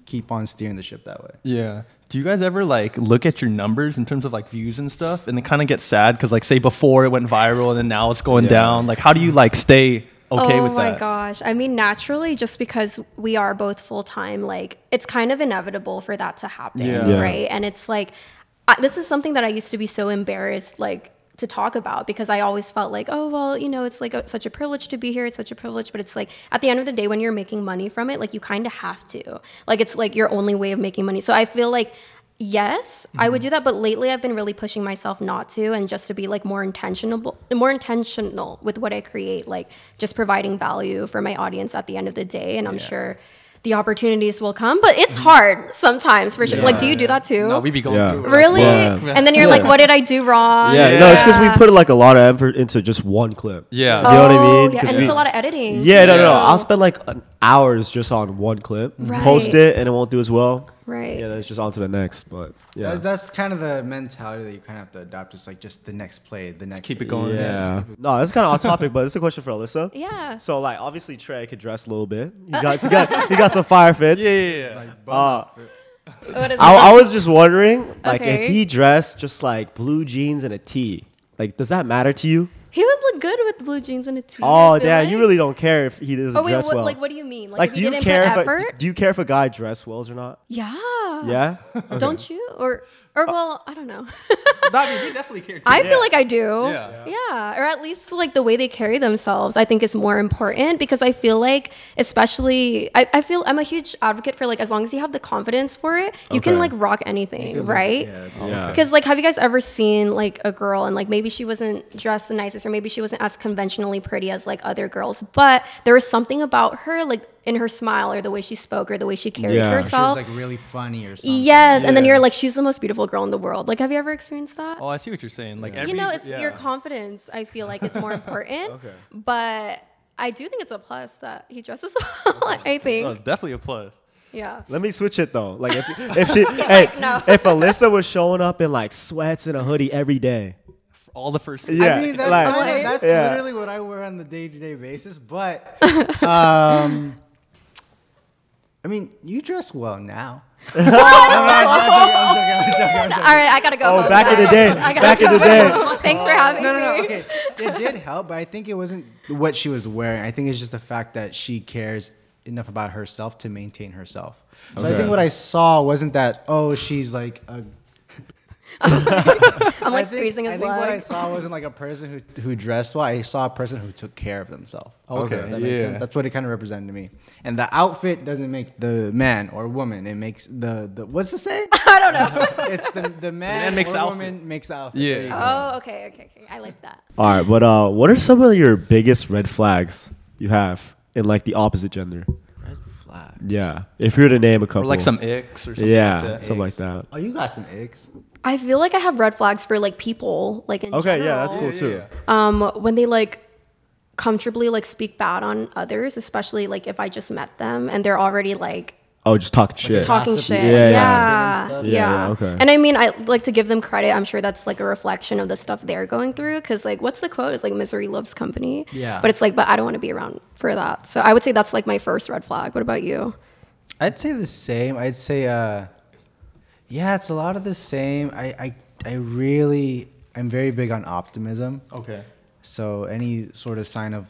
keep on steering the ship that way. Yeah. Do you guys ever like look at your numbers in terms of like views and stuff, and then kind of get sad because like say before it went viral and then now it's going Yeah. down? Like, how do you like stay okay oh with that? Oh my gosh. I mean, naturally, just because we are both full time, like, it's kind of inevitable for that to happen, Yeah. Yeah. right? And it's like, I, this is something that I used to be so embarrassed, like, to talk about because I always felt like, oh, well, you know, it's like a, such a privilege to be here. It's such a privilege. But it's like, at the end of the day, when you're making money from it, like, you kind of have to. Like, it's like your only way of making money. So I feel like, yes i Mm-hmm. would do that but lately i've been really pushing myself not to and just to be like more intentional more intentional with what i create like just providing value for my audience at the end of the day and i'm Yeah. sure the opportunities will come but it's hard sometimes for sure like do you do that too No, we be going Yeah. through really Yeah. and then you're like what did i do wrong Yeah, no, it's because we put like a lot of effort into just one clip. Yeah. You know what I Oh, mean? yeah, 'Cause and we- it's a lot of editing Yeah, no, no, no. I'll spend like an hours just on one clip, Right. post it, and it won't do as well. Right Yeah, then it's just on to the next. But yeah, That's, that's kind of the mentality that you kind of have to adopt. It's like just the next play, the next. keep it going. yeah. No, that's kind of off topic, but it's a question for Alyssa. yeah So like, obviously Trey could dress a little bit. He got, he got, he got some fire fits. Yeah, yeah, yeah. Like, Uh. What is I. I was just wondering, like, Okay. if he dressed just like blue jeans and a tee, like, does that matter to you? He would look good with the blue jeans and a tee. Oh, damn, you really don't care if he doesn't Oh wait, dress what, well. like what do you mean? Like, Like, do you didn't care put if a, do you care if a guy dress well or not? yeah. Yeah. Don't you? Or or uh, well, I don't know. No, I mean, we definitely care. Too. I Yeah. feel like I do. Yeah. Yeah. Or at least like the way they carry themselves, I think is more important because I feel like, especially, I, I feel I'm a huge advocate for like as long as you have the confidence for it, you can like rock anything, right? Yeah, Yeah. Because like, have you guys ever seen like a girl and like maybe she wasn't dressed the nicest or maybe she wasn't as conventionally pretty as like other girls, but there was something about her like in her smile or the way she spoke or the way she carried Yeah. She was She was like really funny or something. yes, and then you're like, she's the most beautiful girl in the world. Like, have you ever experienced that? Oh, I see what you're saying. Like every, you know, it's yeah. your confidence. I feel like is more important. Okay. But I do think it's a plus that he dresses well. I Oh, think. it's definitely a plus. Yeah. Let me switch it though. Like if if she hey, like, no. if Alyssa was showing up in like sweats and a hoodie every day. All the first. Yeah. I mean, that's like- kinda, that's Yeah. literally what I wear on the day to day basis. But um, I mean, you dress well now. I'm joking, I'm joking, I'm joking, I'm joking. All right, I gotta go. Oh, home back in the day. Back in the day. Thanks for having me. No, no, no. Okay, it did help, but I think it wasn't what she was wearing. I think it's just the fact that she cares enough about herself to maintain herself. So I think what I saw wasn't that oh she's like a I'm I like think, squeezing his I think what I saw wasn't like a person who, who dressed well. I saw a person who took care of themselves. Okay, If that makes yeah. sense. That's what it kind of represented to me. And the outfit doesn't make the man or woman. It makes the, the what's the say? I don't know. it's the the man, man makes or the outfit. woman makes the outfit. Yeah. There you go. Oh, okay, okay, okay. I like that. All right, but uh, what are some of your biggest red flags you have in like the opposite gender? Red flag. Yeah, if you were to name a Or couple, like some icks or something. yeah, Like that. something like that. Oh, you got some eggs. I feel like I have red flags for like people, like in Okay, yeah, that's cool Yeah, too. yeah, um when they like comfortably like speak bad on others especially like if i just met them and they're already like Oh, just talking shit. talking Gossipy. shit Yeah, yeah yeah. yeah, Gossiping and stuff. Yeah, yeah, okay. and i mean i like to give them credit i'm sure that's like a reflection of the stuff they're going through because like what's the quote it's like misery loves company Yeah. but it's like but i don't want to be around for that so i would say that's like my first red flag what about you I'd say the same. I'd say, uh, yeah, it's a lot of the same. I, I, I really, I'm very big on optimism. Okay. So any sort of sign of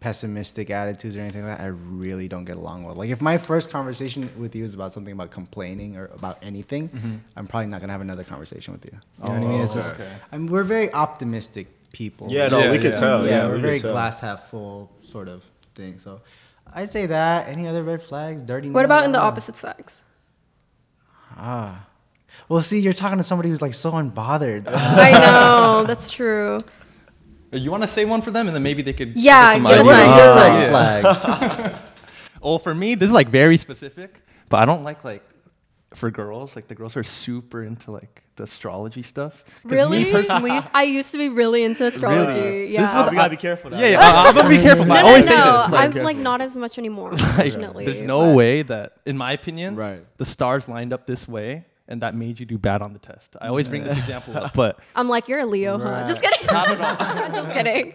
pessimistic attitudes or anything like that, I really don't get along with. Like if my first conversation with you is about something about complaining or about anything, mm-hmm. I'm probably not gonna have another conversation with you. You know what I oh, mean? It's just, okay. I'm, we're very optimistic people. Yeah, no, Yeah, we could tell. yeah, Yeah, we're we very glass half full sort of thing. So I'd say that. Any other red flags? Dirty. what about in the opposite sex Ah. Well, see, you're talking to somebody who's like so unbothered. i know that's true You want to say one for them, and then maybe they could. Yeah, give us give some us ideas? some. red Yeah. flags. Oh, for me, this is like very specific, but I don't like like for girls. Like the girls are super into like the astrology stuff. really Me personally. i used to be really into astrology Really? yeah This is Oh, what we gotta be careful now. Yeah, yeah. I- I'm gonna be careful. No, I no, always no. say this. Like, I'm careful. like not as much anymore, like, unfortunately. there's no but- way that, in my opinion, Right. the stars lined up this way, and that made you do bad on the test. I always bring this example up, but I'm like, you're a Leo, huh? Just kidding. not at all. Just kidding.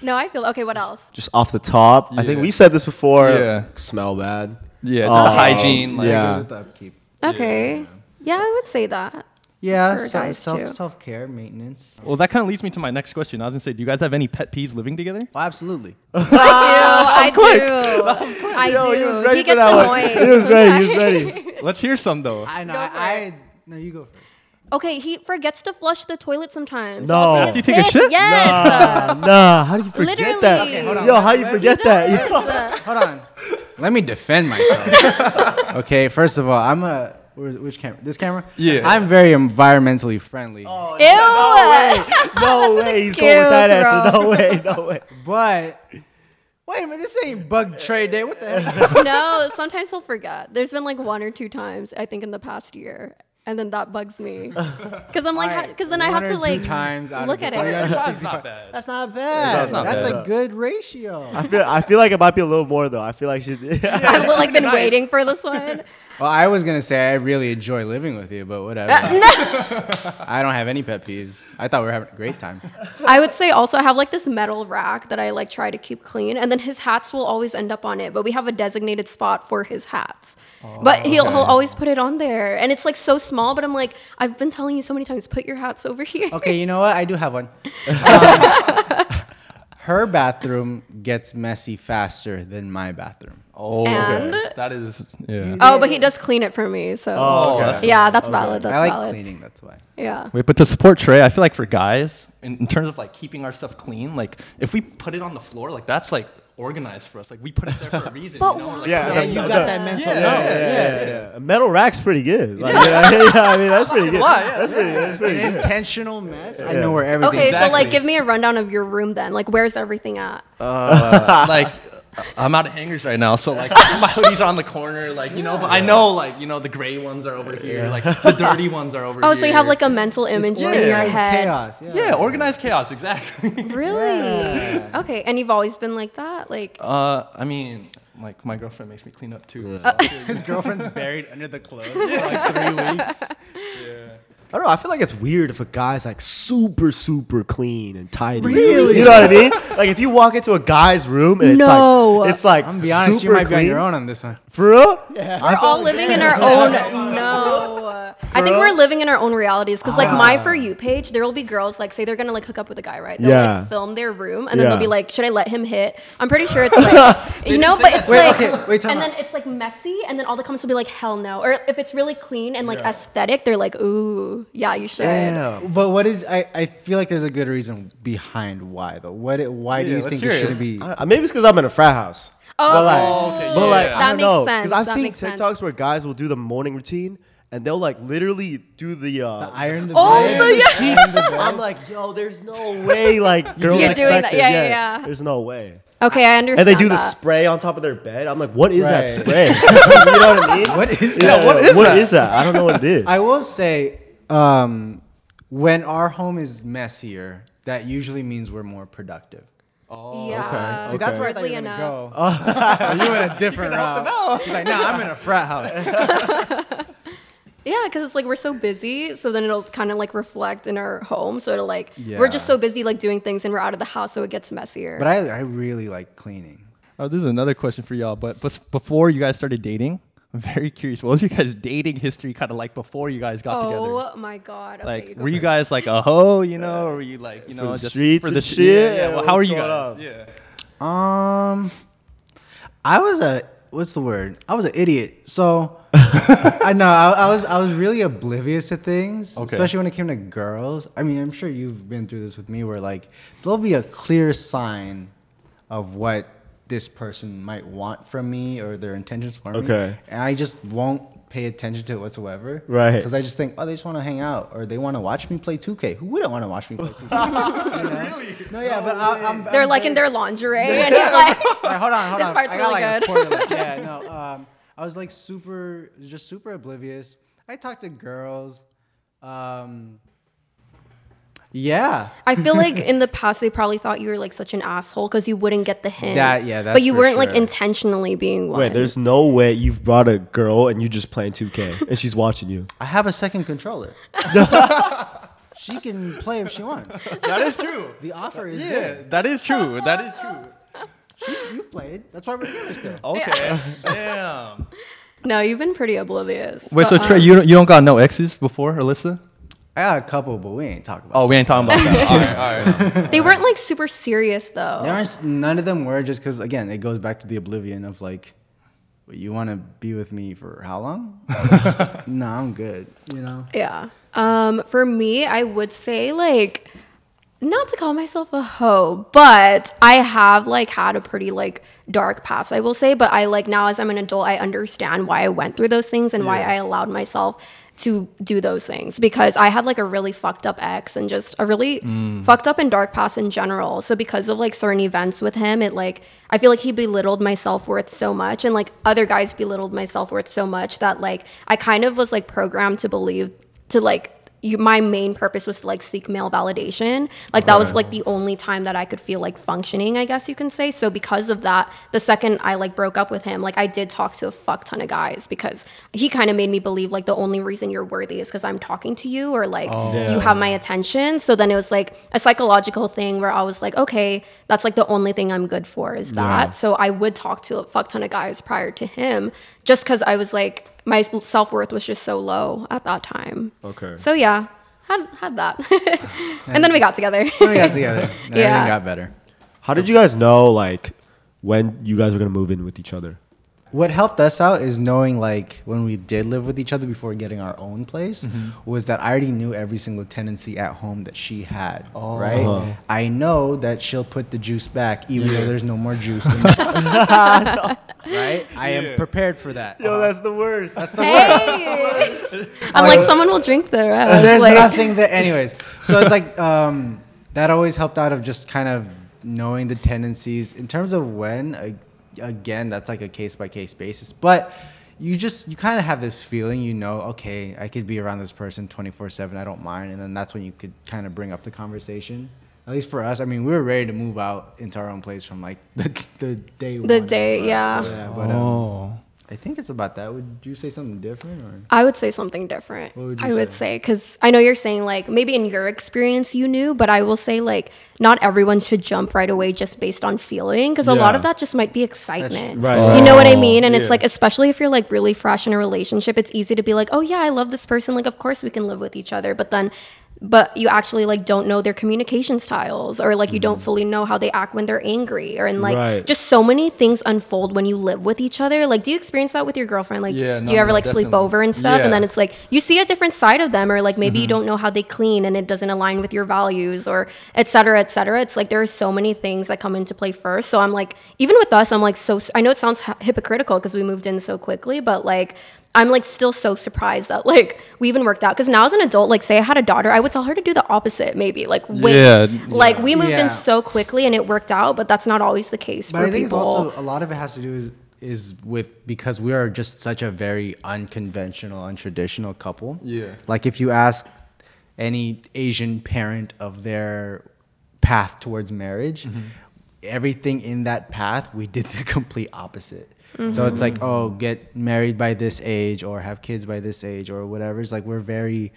No, I feel okay. What else? Just off the top, I think we've said this before. Yeah. Smell bad. Yeah, Oh, the um, hygiene. Like, yeah. Uh, With the. Okay. Yeah, I would say that. Yeah, For self self care maintenance. Well, that kind of leads me to my next question. I was gonna say, do you guys have any pet peeves living together? Oh, absolutely. I do. I do. I Yo, do. he was ready for gets that one. annoying. He was ready, he was ready. Let's hear some though. I know. Go I, I no, you go first. Okay, he forgets to flush the toilet sometimes. No. I'll see After his you take a shit? Yes. Nah, nah. How do you forget Literally. that? Okay, hold on. Yo, how do you Let- forget that? Yo. Hold on. Let me defend myself. okay, first of all, I'm a where- which camera? This camera? Yeah. I'm very environmentally friendly. Ew. No way. He's going with that excuse, answer. No way. No way. But wait a minute, this ain't bug trade day. What the hell? no, sometimes he'll forget. There's been like one or two times I think in the past year, and then that bugs me because I'm like, because then I have to like times look at it. hundred That's not bad. That's not bad. That's not That's bad. a good ratio. I feel. I feel like it might be a little more though. I feel like she's. I've like been waiting for this one. Well, I was gonna say I really enjoy living with you, but whatever. Uh, I don't have any pet peeves. I thought we were having a great time. I would say also I have like this metal rack that I like try to keep clean, and then his hats will always end up on it. But we have a designated spot for his hats. But he'll he'll always put it on there, and it's like so small. But I'm like, I've been telling you so many times, put your hats over here. Okay, you know what? I do have one. Um, her bathroom gets messy faster than my bathroom. Oh, And- okay. that is yeah. Oh, but he does clean it for me, so Oh, that's- yeah, that's valid. That's I like valid. cleaning. That's why. Yeah. Wait, but to support Trey, I feel like for guys, in, in terms of like keeping our stuff clean, like if we put it on the floor, like that's like organized for us. Like we put it there for a reason. But you know? Like, Yeah, yeah, you no, got that mental Yeah. Yeah, yeah, yeah, yeah. A metal rack's pretty good. Like, yeah, yeah, I mean, that's pretty good. That's pretty, that's pretty An good. intentional mess. I know where everything. Is. Okay, so like, give me a rundown of your room then. Like, where's everything at? Uh, like I'm out of hangers right now, so like my hoodies are on the corner, like you know. But I know like you know the gray ones are over here, like the dirty ones are over Oh, here. Oh, so you have like a mental image in your head. chaos. Yeah. yeah, organized chaos, exactly. Really? Okay, and you've always been like that? Like, uh, I mean, like my girlfriend makes me clean up too. His girlfriend's buried under the clothes for like three weeks. I don't know. I feel like it's weird if a guy's like super, super clean and tidy. Really? You know what I mean? Like if you walk into a guy's room and it's like it's like I'm gonna be honest, super you might be on your own on this one. For real? Yeah. we're all living in our own. No. I think we're living in our own realities because, like, my ah. For You page, there will be girls, like, say they're gonna, like, hook up with a guy, right? They'll, Yeah. like, film their room and then Yeah. they'll be like, should I let him hit? I'm pretty sure it's like, you know, but it's Wait, like, okay, wait, time and out. then it's like messy, and then all the comments will be like, hell no. Or if it's really clean and, like, aesthetic, they're like, ooh, yeah, you should. Damn. But what is? I, I feel like there's a good reason behind why though. What? It, why do Yeah, you let's think hear it it. shouldn't be? I- maybe it's because I'm in a frat house. Oh, But like, okay, but like, yeah. I That don't makes know, sense. I've That seen makes sense. TikToks where guys will do the morning routine and they'll like literally do the, uh, Iron the Oh, bed, the- sheet the. I'm like, yo, there's no way, like, girls You're doing expect that. this. Yeah, yeah, yeah. There's no way. okay, I understand. And they do the spray on top of their bed. I'm like, what is that spray? you know what I mean? What is Yeah, that? what is What is that? I don't know what it is. I will say, um, when our home is messier, that usually means we're more productive. Oh, Yeah. See, that's where I thought you were gonna enough. go. Or you went a different route. He's like, no, I'm in a frat house. Yeah, because it's like we're so busy, so then it'll kind of like reflect in our home. So it'll like we're just so busy like doing things, and we're out of the house, so it gets messier. But I, I really like cleaning. Oh, this is another question for y'all. But, but before you guys started dating, I'm very curious. What was your guys' dating history kind of like before you guys got together? oh my god! Okay, Like, you go were you guys like a hoe, you know, or were you like, you For know, the just streets for the shit? shit? Yeah, well, how are you going guys? on? Yeah. Um, I was a what's the word? I was an idiot. So I know I, I was I was really oblivious to things, Okay. especially when it came to girls. I mean, I'm sure you've been through this with me, where like there'll be a clear sign of what this person might want from me or their intentions for me. Okay. and I just won't pay attention to it whatsoever. Right. Because I just think, oh, they just want to hang out or they want to watch me play 2K. Who wouldn't want to watch me play 2K? really? No, yeah, but I, I'm. They're I'm like in their lingerie, and he's like, All right, hold on, hold This on. part's I got really like good. quarter. Yeah, no. Um, I was like super, just super oblivious. I talked to girls. Um, yeah. I feel like in the past they probably thought you were like such an asshole because you wouldn't get the hint. That- yeah, But you for weren't like intentionally being one. Wait, there's no way you've brought a girl and you just playing 2K and she's watching you. I have a second controller. she can play if she wants. That is true. The offer is Yeah, there. that is true. That is true. She's, you've played. That's why we're together still. Okay. Damn. No, you've been pretty oblivious. Wait, so Trey, um, you don't, you don't got no exes before Alyssa? I got a couple, but we ain't talking about. Oh, we ain't talking about that. all right, all right. they weren't like super serious though. There aren't, none of them were just because again it goes back to the oblivion of like, "Well, you want to be with me for how long? no, I'm good. You know. Yeah. Um, for me, I would say like not to call myself a hoe, but I have like had a pretty like dark past, I will say. But I like now as I'm an adult, I understand why I went through those things and why I allowed myself to do those things because I had like a really fucked up ex and just a really mm. fucked up and dark past in general. So because of like certain events with him, it like I feel like he belittled my self worth so much and like other guys belittled my self worth so much that like I kind of was like programmed to believe to like you, my main purpose was to like seek male validation. Like that was like the only time that I could feel like functioning, I guess you can say. So because of that, the second I like broke up with him, like I did talk to a fuck ton of guys because he kind of made me believe like the only reason you're worthy is because I'm talking to you or like oh. you have my attention. So then it was like a psychological thing where I was like, okay, that's like the only thing I'm good for is that. So I would talk to a fuck ton of guys prior to him just because I was like, my self worth was just so low at that time. Okay. So yeah, had had that, and then we got together. When we got together, and Yeah. everything got better. How did you guys know like when you guys were gonna move in with each other? What helped us out is knowing like when we did live with each other before getting our own place Mm-hmm. was that I already knew every single tendency at home that she had. Oh. Right? Uh-huh. I know that she'll put the juice back even though there's no more juice. In it. right? I am prepared for that. Yo, that's the worst. That's the hey, I'm like someone will drink the rest. There's like, nothing that, anyways. So it's like um, that always helped out of just kind of knowing the tendencies in terms of when. Uh, again, that's like a case by case basis, but you just you kind of have this feeling, you know, okay, I could be around this person 24 seven, I don't mind, and then that's when you could kind of bring up the conversation. At least for us, I mean, we were ready to move out into our own place from like the the day. The one. day, yeah. Yeah, but um, Oh. I think it's about that. Would you say something different or? I would say something different. What would you I would say? say because I know you're saying like maybe in your experience you knew, but I will say like not everyone should jump right away just based on feeling because a lot of that just might be excitement. right, You know what I Oh, mean? And it's like especially if you're like really fresh in a relationship, it's easy to be like, oh yeah, I love this person. Like of course we can live with each other, but then. But you actually like don't know their communication styles, or like you don't fully know how they act when they're angry, or and like Right. just so many things unfold when you live with each other. Like, do you experience that with your girlfriend? Like, Yeah, do you ever no, like sleep over and stuff, and then it's like you see a different side of them or like maybe Mm-hmm. you don't know how they clean and it doesn't align with your values or et cetera et cetera it's like there are so many things that come into play first so i'm like even with us i'm like so i know it sounds hypocritical because we moved in so quickly but like i'm like still so surprised that like we even worked out because now as an adult like say i had a daughter i would tell her to do the opposite maybe like wait Yeah, like we moved Yeah. in so quickly and it worked out but that's not always the case But for I think people it's also a lot of it has to do is is with because we are just such a very unconventional, untraditional couple. Yeah. Like if you ask any Asian parent of their path towards marriage, Mm-hmm. everything in that path we did the complete opposite. So Mm-hmm. it's like, oh, get married by this age or have kids by this age or whatever. It's like we're very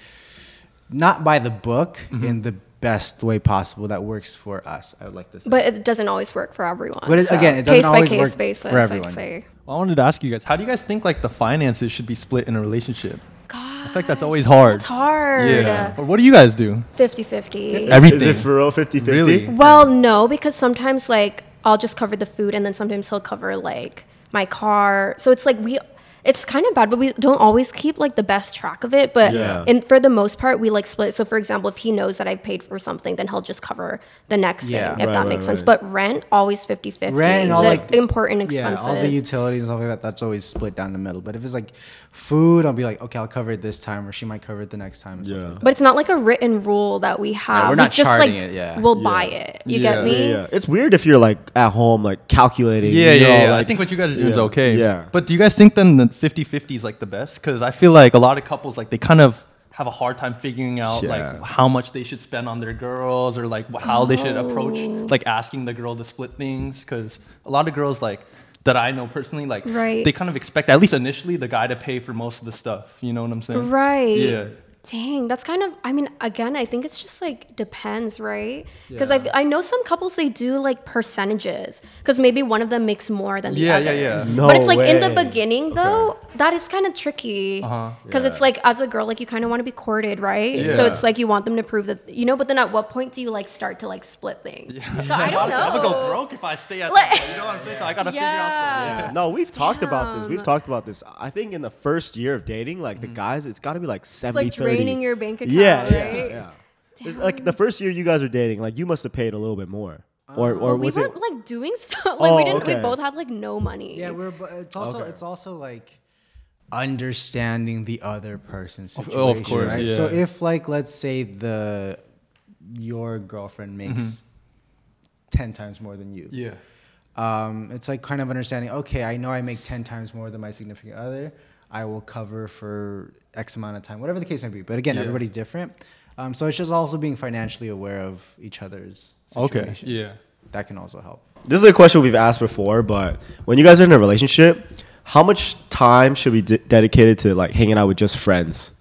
not by the book Mm-hmm. in the best way possible that works for us. I would like to say. but it doesn't always work for everyone But it- so again, it doesn't case always by case work basis for I'd say. Well, I wanted to ask you guys, how do you guys think like the finances should be split in a relationship? God, I feel like that's always hard. It's hard. Yeah. Or what do you guys do? 50 50. Everything. Is it for real 50 50? Really? Well, no, because sometimes like I'll just cover the food and then sometimes he'll cover like my car. So it's like we it's kind of bad, but we don't always keep like the best track of it. But Yeah. and for the most part, we like split. So for example, if he knows that I've paid for something, then he'll just cover the next Yeah. thing, if Right, that right, makes sense. right. But rent always 50 50. Rent and all, the like, important expenses. Yeah, all the utilities and stuff like that. That's always split down the middle. But if it's like food, I'll be like, okay, I'll cover it this time, or she might cover it the next time. Yeah. like but it's not like a written rule that we have. we're We not just charting like it, yeah. we'll Yeah. buy it. You Yeah. get me? Yeah, yeah. It's weird if you're like at home, like calculating. Yeah, you yeah, know, yeah. I like- think what you guys are doing is okay. Yeah. But do you guys think then the 50-50 is like the best? Because I feel like a lot of couples like they kind of have a hard time figuring out Yeah. like how much they should spend on their girls or like wh- how they should approach Oh. like asking the girl to split things. Because a lot of girls like that I know personally like Right. they kind of expect at least initially the guy to pay for most of the stuff. You know what I'm saying? Right. Yeah. Dang, that's kind of. I mean, again, I think it's just like depends, right? Because I, I know some couples they do like percentages because maybe one of them makes more than the Yeah, other. yeah, yeah. No but it's like in the beginning though, that is kind of tricky Uh-huh. because it's like as a girl, like you kind of want to be courted, right? Yeah. So it's like you want them to prove that you know. But then at what point do you like start to like split things? So I don't know. I'm gonna go broke if I stay at Like- that. You know what I'm saying? So I gotta figure out. Yeah. The, No, we've talked about this. We've talked about this. I think in the first year of dating, like the guys, it's got to be like 70 like 30. Draining your bank account, yeah, right? yeah, yeah. It's Like the first year you guys were dating, like you must have paid a little bit more. Or, or But we weren't it? like doing stuff. Like Oh, we didn't. okay. We both had like no money. Yeah, we're. But it's also Okay. it's also like understanding the other person's Of- situation. oh, of course, right? So if like let's say the your girlfriend makes ten times more than you. yeah. um, it's like kind of understanding okay i know i make 10 times more than my significant other I will cover for X amount of time, whatever the case may be. But again, Yeah. everybody's different. Um, so it's just also being financially aware of each other's Okay. Yeah. That can also help. This is a question we've asked before, but when you guys are in a relationship, how much time should be de- dedicated to like hanging out with just friends?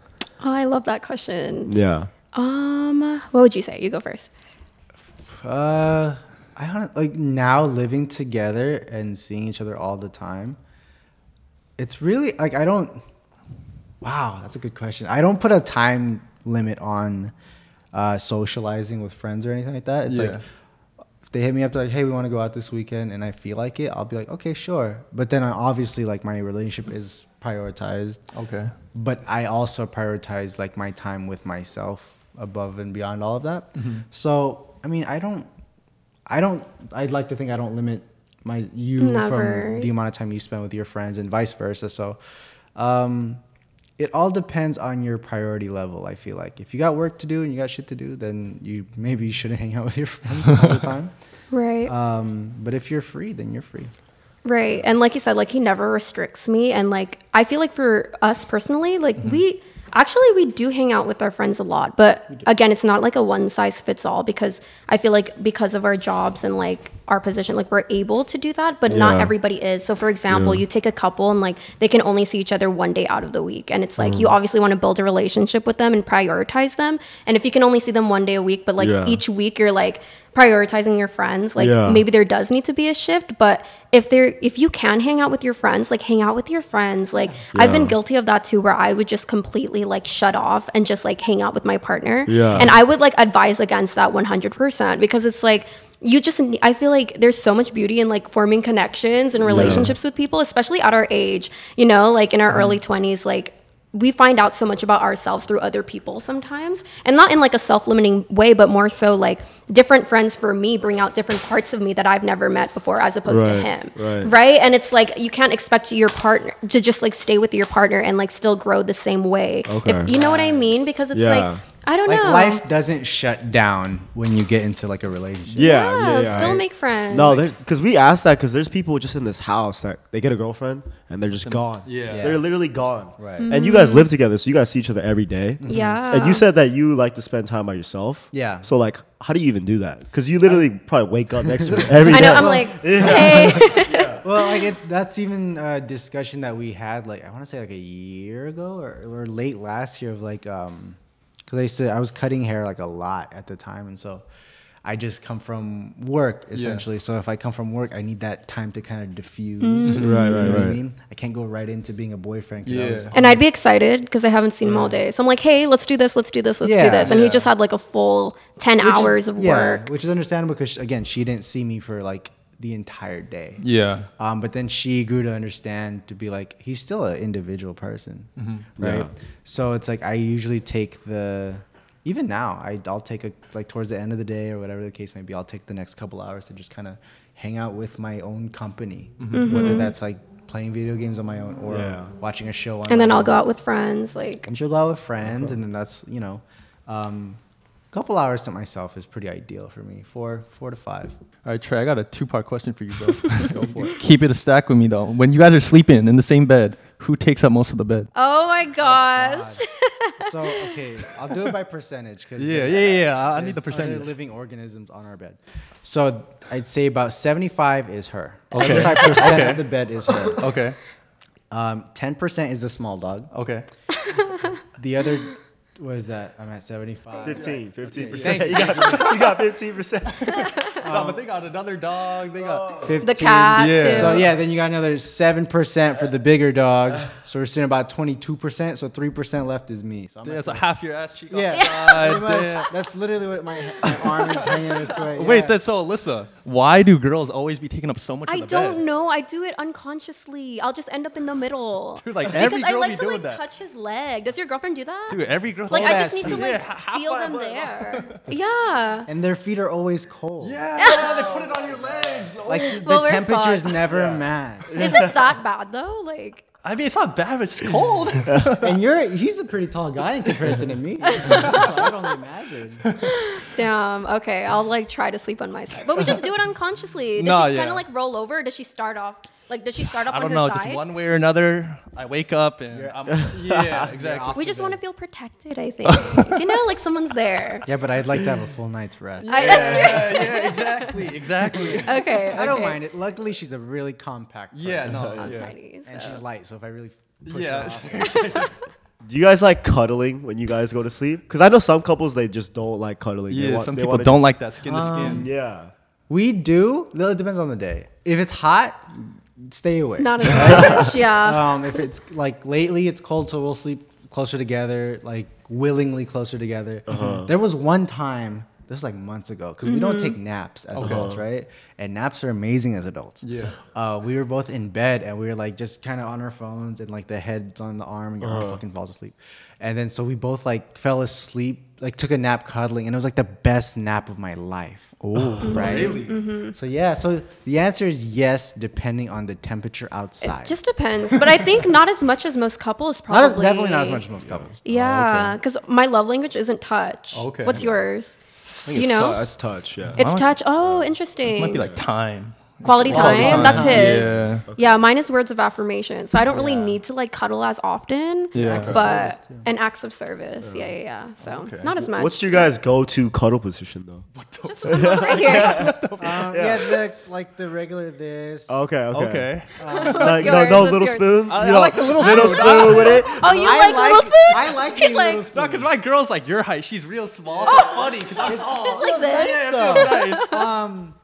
Oh, I love that question. Yeah. Um, what would you say? You go first. Uh, I don't like now living together and seeing each other all the time. It's really like I don't. Wow, that's a good question. I don't put a time limit on uh, socializing with friends or anything like that. It's Yeah. like if they hit me up they're like, "Hey, we want to go out this weekend," and I feel like it, I'll be like, "Okay, sure." But then I obviously like my relationship is prioritized Okay. but I also prioritize like my time with myself above and beyond all of that. Mm-hmm. So I mean, I don't, I don't. I'd like to think I don't limit my you Never. from the amount of time you spend with your friends and vice versa. So, um, it all depends on your priority level. I feel like if you got work to do and you got shit to do, then you maybe you shouldn't hang out with your friends all the time. Right. Um, but if you're free, then you're free. Right. And like you said, like he never restricts me. And like I feel like for us personally, like we actually we do hang out with our friends a lot. But again, it's not like a one size fits all because I feel like because of our jobs and like our position, like we're able to do that, but not everybody is. So for example, Yeah. you take a couple and like they can only see each other one day out of the week. And it's like you mm. obviously want to build a relationship with them and prioritize them. And if you can only see them one day a week, but like Yeah. each week you're like prioritizing your friends, like Yeah. maybe there does need to be a shift but if there if you can hang out with your friends like hang out with your friends like i've been guilty of that too where i would just completely like shut off and just like hang out with my partner. Yeah. and i would like advise against that 100% because it's like you just i feel like there's so much beauty in like forming connections and relationships with people especially at our age you know like in our mm-hmm. early 20s like we find out so much about ourselves through other people sometimes and not in like a self-limiting way but more so like different friends for me bring out different parts of me that i've never met before as opposed to him right. right and it's like you can't expect your partner to just like stay with your partner and like still grow the same way Okay. if you know what i mean because it's Yeah. like i don't Like know life doesn't shut down when you get into like a relationship. Yeah. yeah, Yeah. yeah, still I- make friends No, because we asked that because there's people just in this house that they get a girlfriend and they're just gone. Yeah. Yeah. They're literally gone. Right. And you guys live together, so you guys see each other every day. yeah And you said that you like to spend time by yourself. Yeah. So like, how do you even do that? Because you literally probably wake up next to her every i day. know i'm like hey well, like it, that's even a discussion that we had, like I want to say like a year ago or, or late last year of like, um, because I used to I was cutting hair like a lot at the time, and so I just come from work essentially. So if I come from work, I need that time to kind of diffuse. Mm-hmm. Right, You know right, what I right. mean, I can't go right into being a boyfriend. 'cause I Yeah. was- And I'd be excited because I haven't seen him all day. So I'm like, hey, let's do this, let's do this, let's do this. And he just had like a full 10 which is- hours of yeah, work. which is understandable because again, she didn't see me for like the entire day. Yeah. Um, but then she grew to understand to be like, he's still an individual person, right? Yeah. So it's like I usually take the, even now, I, I'll take a like towards the end of the day or whatever the case may be. I'll take the next couple hours to just kind of hang out with my own company, whether that's like playing video games on my own or Yeah. watching a show. on And then my I'll own. go out with friends. Like, And she'll go out with friends, and then that's you know, um, a couple hours to myself is pretty ideal for me. Four, four to five. All right, Trey, I got a two part question for you, bro. Go for it. Keep it a stack with me, though. When you guys are sleeping in the same bed, who takes up most of the bed? oh my gosh. So okay, I'll do it by percentage because Yeah, yeah, yeah, yeah. I- I need the there's other percentage. living organisms on our bed. So I'd say about seventy-five is her. Okay. Seventy-five percent of the bed is her. Okay. Um, Ten percent is the small dog. Okay. The other was that I'm at seventy-five. 15, 15%. You got, you got 15%. no, but they got another dog. They got. 15. the cat, Yeah. too. So yeah, then you got another seven percent for the bigger dog. So we're sitting about twenty-two percent. So three percent left is me. So I'm Yeah, at it's like half your ass cheek off Yeah. side. Pretty much. Damn. That's literally what my, my arm is hanging this way. Wait, that's so Alyssa. Why do girls always be taking up so much I of the don't bed? know. I do it unconsciously. I'll just end up in the middle. Dude, like, because every I girl like be to doing like that. touch his leg. Does your girlfriend do that? Dude, every girl. Like I just need to like Yeah, feel my them butt. there. yeah. and their feet are always cold. Yeah, they put it on your legs. Like Well, the we're temperatures fucked. never match. Is it that bad though? Like I mean, it's not bad. It's cold. and you're he's a pretty tall guy in comparison to me. I don't imagine. Damn. Okay, I'll like try to sleep on my side. But we just do it unconsciously. Does No, she yeah. kind of like roll over? Or does she start off Like, does she start off I don't her know, side? just one way or another. I wake up and I'm, yeah, exactly. we just want to feel protected. I think. you know, like someone's there. Yeah, but I'd like to have a full night's rest. I, that's true. yeah, yeah, exactly, exactly. Okay. I don't mind it. Luckily, she's a really compact. Yeah, person. no, I'm yeah. tiny. and she's light. So if I really push Yeah. her off, Do you guys like cuddling when you guys go to sleep? Because I know some couples they just don't like cuddling. They Yeah, want- some people wanna don't just- like that skin to Um, skin. Yeah. we do. Though It depends on the day. If it's hot, stay away. Not as much. Yeah. um, if it's like lately it's cold, so we'll sleep closer together, like willingly closer together. Uh-huh. There was one time, this was like months ago, because we don't Mm-hmm. take naps as adults, right? And naps are amazing as adults. Yeah. Uh, we were both in bed and we were like just kind of on our phones and like the heads on the arm and your Uh-huh. arm fucking falls asleep. And then so we both like fell asleep, like took a nap cuddling, and it was like the best nap of my life. Oh, right. Really? Mm-hmm. So yeah, so the answer is yes, depending on the temperature outside. It just depends, but I think not as much as most couples. Not Probably as, definitely not as much as most couples. Yeah, because my love language isn't touch. Okay. What's yours? think You it's know, tou- that's touch. Yeah. it's touch. Oh, interesting. It might be like time. Quality, Quality time. time. That's his. Yeah. Yeah. mine is words of affirmation. So I don't really Yeah. need to like cuddle as often. Yeah. But and acts of service. Yeah, yeah, yeah. So Okay. not as much. What's your guys' go-to cuddle position though? Just one look right here. Um, yeah. the like the regular this. Okay. Okay. Okay. Like no, yours? no What's little yours? spoon. I- you I know, like the little little spoon. spoon with it. Oh, you I like, like- little spoon? I like He's like, little No, because my girl's like your height. She's real small. So it's funny because I'm tall. like this. Yeah, it feels nice. Um,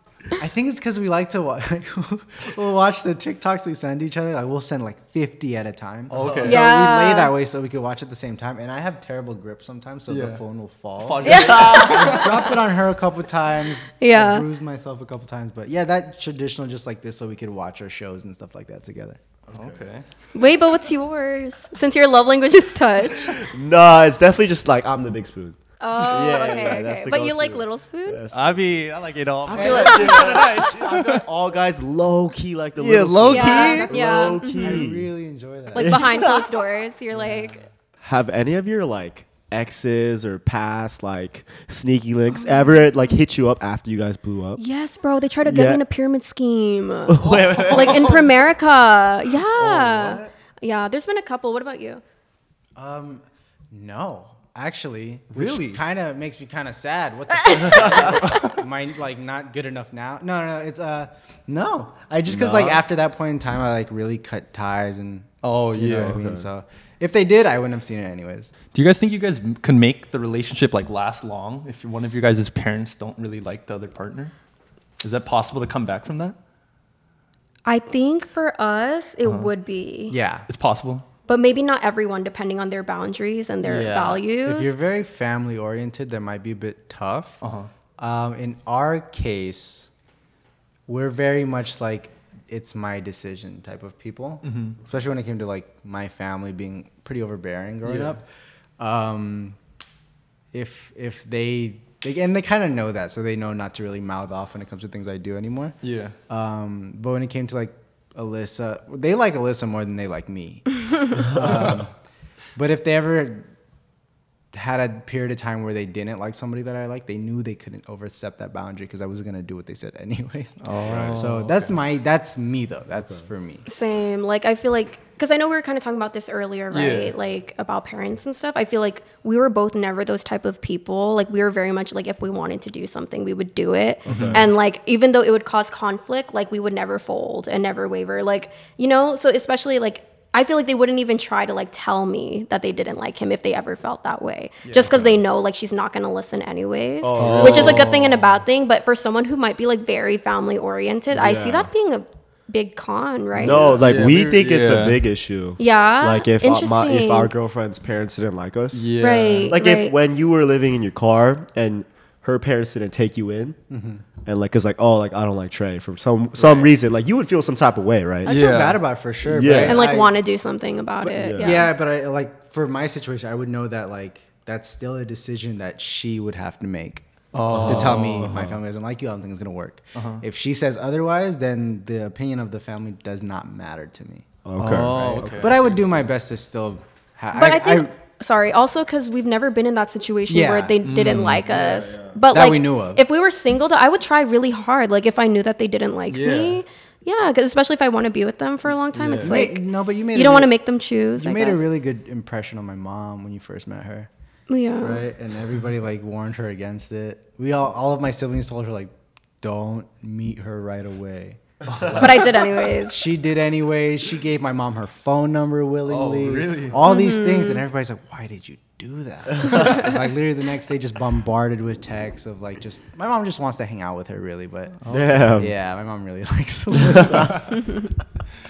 I think it's because we like to watch. we'll watch the TikToks we send each other. Like we'll send like fifty at a time. Oh, okay. So Yeah. we lay that way so we could watch at the same time. And I have terrible grip sometimes, so Yeah. the phone will fall. Fun. I dropped it on her a couple times. Yeah. I bruised myself a couple times, but yeah, that traditional just like this, so we could watch our shows and stuff like that together. Okay. Wait, but what's yours? Since your love language is touch. Nah, it's definitely just like I'm the big spoon. Oh, Yeah, okay, yeah, okay. But you go-to. like little spoon? Yes. I mean, I like it all. I feel like, I feel like all guys low key like the Yeah, little low spoon. Yeah, key. yeah. Low mhm. I really enjoy that. Like behind closed doors, you're like, Have any of your like exes or past like sneaky links ever like hit you up after you guys blew up? yes, bro. They try to get Yeah. me in a pyramid scheme, wait, wait, wait. like in Primerica. Yeah, Oh, yeah. There's been a couple. What about you? Um, no, actually, Really? kind of makes me kind of sad. What the fuck? Am I like not good enough now? No, no, it's uh, no. I just because like after that point in time, I like really cut ties and. Oh, you know yeah. what I mean. So if they did, I wouldn't have seen it anyways. Do you guys think you guys m- can make the relationship like last long if one of your guys' parents don't really like the other partner? Is that possible to come back from that? I think for us, it Uh-huh. would be. Yeah. It's possible. But maybe not everyone, depending on their boundaries and their Yeah. values. If you're very family oriented, that might be a bit tough. Uh-huh. Um, in our case, we're very much like it's my decision type of people, Mm-hmm. especially when it came to like my family being pretty overbearing growing Yeah. up. Um, if if they, they and they kind of know that, so they know not to really mouth off when it comes to things I do anymore. Yeah. Um, but when it came to like Alyssa, they like Alyssa more than they like me. um, but if they ever had a period of time where they didn't like somebody that I like, they knew they couldn't overstep that boundary because I was gonna do what they said anyways. Oh, so that's my that's me though. That's for me. Same. Like I feel like because I know we were kind of talking about this earlier, right? Yeah. Like about parents and stuff. I feel like we were both never those type of people. Like we were very much like if we wanted to do something, we would do it. And like even though it would cause conflict, like we would never fold and never waver. Like you know, so especially like. I feel like they wouldn't even try to like tell me that they didn't like him if they ever felt that way. Just because they know like she's not gonna listen anyways. Which is a good thing and a bad thing. But for someone who might be like very family oriented, I see that being a big con, right? No, like Yeah, we we- think it's a big issue. Yeah. Like if uh, my, if our girlfriend's parents didn't like us. Yeah. Right. Like right. if when you were living in your car and her parents didn't take you in, Mm-hmm. And like it's like oh like I don't like Trey for some some reason like you would feel some type of way, right? I Yeah. feel bad about it for sure. Yeah. and like want to do something about it. yeah. Yeah. Yeah. but I like for my situation, I would know that like that's still a decision that she would have to make. To tell me my family doesn't like you, I don't think it's gonna work. If she says otherwise, then the opinion of the family does not matter to me. Okay. Oh, right? okay. But I would do my best to still. Ha- But I, think sorry, also because we've never been in that situation Yeah. where they mm. didn't like us. Yeah. But That like we knew of. if we were single, I would try really hard. Like if I knew that they didn't like me, Yeah, because especially if I want to be with them for a long time, Yeah. it's You made- like no, but you made you don't want to make them choose. You I made a really good impression on my mom when you first met her, yeah. right? And everybody like warned her against it. We all, all of my siblings told her like, don't meet her right away. But I did anyways. She did anyways. She gave my mom her phone number willingly. Oh, really? All these Mm-hmm. things, and everybody's like, "Why did you do that?" like literally the next day, just bombarded with texts of like, just my mom just wants to hang out with her, really. But Damn. yeah, my mom really likes Alyssa.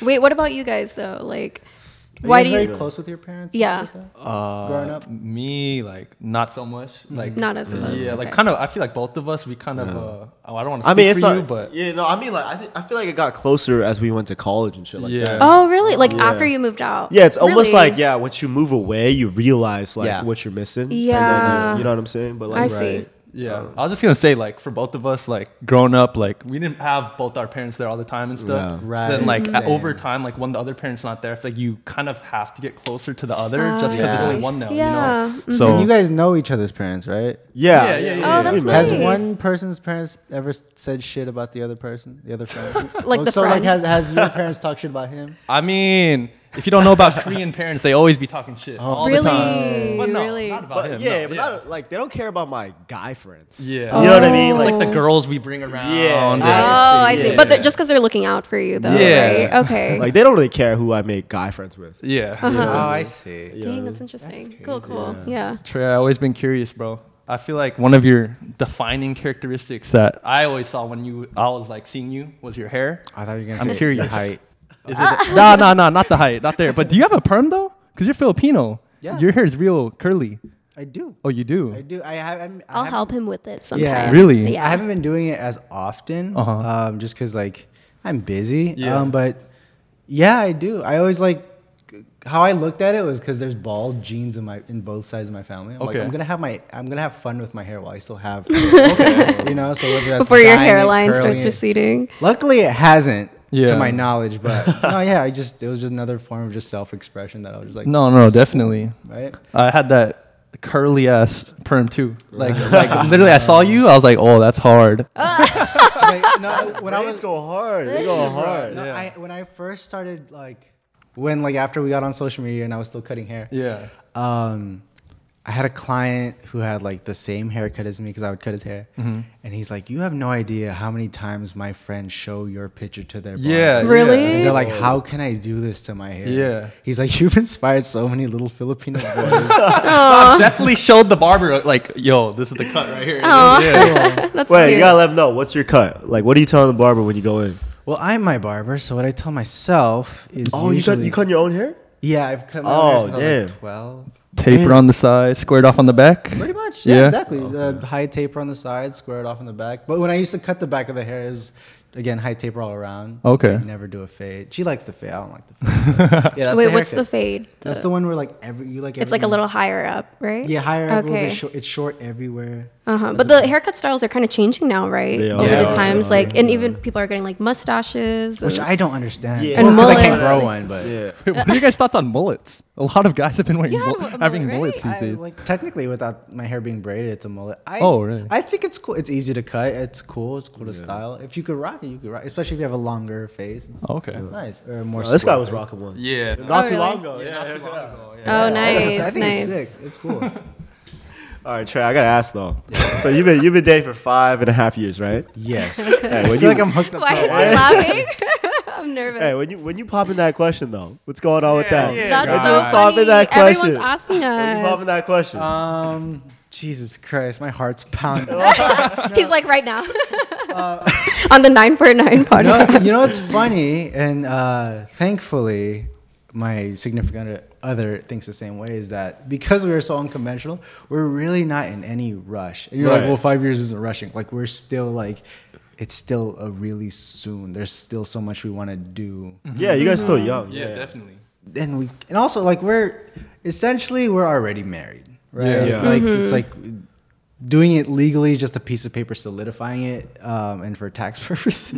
Wait, what about you guys though? Like, Are why you do guys you? very close with your parents? Yeah. Uh, Growing up? me like not so much. Like Not as close, Yeah, like kind of. I feel like both of us. We kind of. Uh, oh, I don't want to. I mean, it's for not. you, but yeah, no, I mean, like, I, think I feel like it got closer as we went to college and shit like Yeah. that. Oh, really? Like Yeah. after you moved out? Yeah, it's almost Really? like yeah. Once you move away, you realize like Yeah. what you're missing. and then, Yeah. you know what I'm saying? But I like, see. Yeah, I was just gonna say like for both of us, like growing up, like we didn't have both our parents there all the time and stuff. Yeah. Right. So then like at- over time, like when the other parent's not there, I like you kind of have to get closer to the other just because there's only one now. Yeah. You know. Mhm. So And you guys know each other's parents, right? yeah, Yeah, yeah, yeah, Oh, that's we met. Has one person's parents ever said shit about the other person? The other friend? Like the so like has has your parents talked shit about him? I mean, if you don't know about Korean parents, they always be talking shit all Really? the time. But no, Really? not about But him. yeah, no, but Not, like they don't care about my guy friends. yeah. You know what I mean? It's like Like, the girls we bring around. Yeah. and- Oh, I see. Yeah. But the, just because they're looking out for you, though, Yeah. right? Okay. like they don't really care who I make guy friends with. yeah. Uh-huh. Oh, I see. Yeah. Dang, that's interesting. cool, cool. Yeah. Trey, I always been curious, bro. I feel like one of your defining characteristics that I always saw when you, I was like seeing you, was your hair. I thought you were gonna I'm say curious. your height. Is it? no, no, no, not the height, not there. But do you have a perm though? Because you're Filipino. Yeah. Your hair is real curly. I do. Oh, you do. I do. I have. I'm, I I'll haven't- help him with it sometimes. Yeah. Really? Yeah. I haven't been doing it as often, Uh-huh. um, just because like I'm busy. Yeah. Um, but yeah, I do. I always like how I looked at it was because there's bald genes in my in both sides of my family. I'm Okay. like, I'm gonna have my I'm gonna have fun with my hair while I still have, you know. So whether that's Before your hairline starts receding. Luckily, it hasn't. Yeah. To my knowledge, but no, yeah, I just it was just another form of just self-expression that I was just like, No, no, definitely. right? I had that curly ass perm too. Like, like literally, I saw you. I was like, oh, that's hard. Like, no, when I Braids was go hard. They go hard. No, I, when I first started, like, when like after we got on social media and I was still cutting hair, Yeah. um, I had a client who had like the same haircut as me because I would cut his hair, Mm-hmm. and he's like, "You have no idea how many times my friends show your picture to their Yeah. barber." Really? And they're like, "How can I do this to my hair?" Yeah. He's like, "You've inspired so many little Filipino boys." Definitely showed the barber like, yo, this is the cut right here. Aw. Yeah. That's Wait, cute. you gotta let them know what's your cut. Like, what are you telling the barber when you go in? well, I'm my barber, so what I tell myself is, Oh, you cut you cut your own hair? Yeah, I've cut my Oh, hair since I was like twelve. Taper on the side, squared off on the back. Pretty much, yeah, Yeah. exactly. Uh, high taper on the side, squared off on the back. But when I used to cut the back of the hair, is again high taper all around. Okay. I never do a fade. She likes the fade. I don't like the fade. yeah, that's Wait, the what's the fade? That's the one where like every you like. It's like a little higher up, right? Yeah, higher up. a little Okay. bit short, it's short everywhere. Uh huh. But the haircut styles are kind of changing now, right? They Over are. the Yeah. times, like, and even people are getting like mustaches. Which I don't understand. Yeah. Yeah, And because I can't grow one, but Yeah. Wait, what are you guys' thoughts on mullets? A lot of guys have been wearing You had mul- mullet, having right? mullets these I, days. like technically without my hair being braided, it's a mullet. I, Oh, really? I think it's cool. It's easy to cut. It's cool. It's cool to style. If you could rock it, you could rock. it. Especially if you have a longer face. It's Okay. nice. Or more. Oh, this guy was face. rocking one. Yeah. Not Oh, too really? long ago. Yeah, Yeah. not too yeah. long ago, yeah. Oh, nice, it's- I think it's sick. It's cool. All right, Trey. I gotta ask though. So you've been you've been dating for five and a half years, right? yes. Hey, I feel you like I'm hooked up Why to is a he laughing? I'm nervous. hey, when you when you pop in that question though, what's going on with that? yeah, That's God. so When you pop in funny. that question. Everyone's asking us. When you pop in that question. Um, Jesus Christ, my heart's pounding. He's like right now on the nine four nine no, podcast. you know what's funny, and uh, thankfully, my significant other thinks the same way. Is that because we are so unconventional, we're really not in any rush. And you're Right. like, well, five years isn't rushing. Like we're still like, it's still a really soon. There's still so much we want to do. yeah, you guys still young. Yeah, definitely. and we and also like we're essentially we're already married right Yeah. Yeah. like it's mm-hmm. like doing it legally is just a piece of paper solidifying it um, and for tax purposes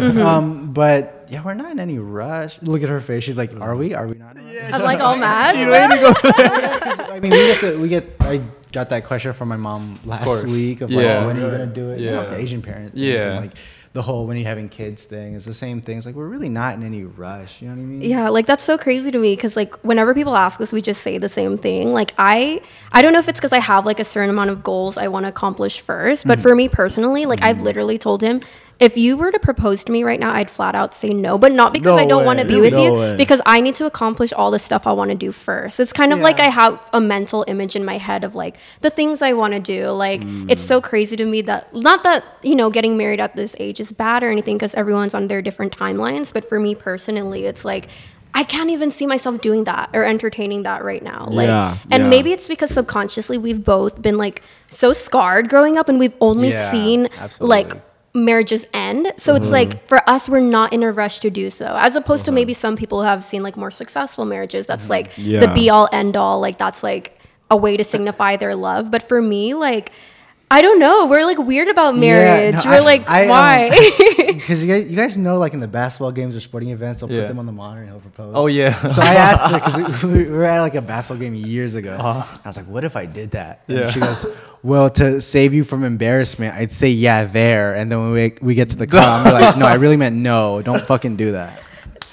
um, but yeah we're not in any rush look at her face she's like are we are we not in a? I'm like all mad. Yeah, 'cause, i mean we get the, we get i got that question from my mom last course. week of Yeah. like, when are you gonna do it? You know, Yeah. the Asian parent. things Yeah. And like the whole when you're you having kids thing is the same thing. It's like we're really not in any rush. You know what I mean? Yeah, like that's so crazy to me because like whenever people ask us, we just say the same thing. Like I, I don't know if it's because I have like a certain amount of goals I want to accomplish first, but mm. for me personally, like I've mm. literally told him, if you were to propose to me right now, I'd flat out say no, but not because No I don't want to be with No you, way. because I need to accomplish all the stuff I want to do first. It's kind of like I have a mental image in my head of like the things I want to do. Like it's so mm. crazy to me that not that you know getting married at this age is bad or anything because everyone's on their different timelines, but for me personally, it's like. I can't even see myself doing that or entertaining that right now. Like, Yeah, and yeah. maybe it's because subconsciously we've both been like so scarred growing up, and we've only Yeah, seen absolutely. like marriages end. So Mm-hmm. it's like for us, we're not in a rush to do so, as opposed to maybe some people who have seen like more successful marriages. That's like the Mm-hmm. Yeah. be all end all. Like that's like a way to signify their love. But for me, like. I don't know. We're like weird about marriage. no, we're I- like, I, um, why? Because you guys, you guys know, like in the basketball games or sporting events, they'll Yeah. put them on the monitor and he'll propose. Oh yeah. So I asked her because we, we were at like a basketball game years ago. I was like, "What if I did that?" And Yeah. she goes, "Well, to save you from embarrassment, I'd say yeah there." And then when we we get to the car, I'm like, "No, I really meant no. Don't fucking do that."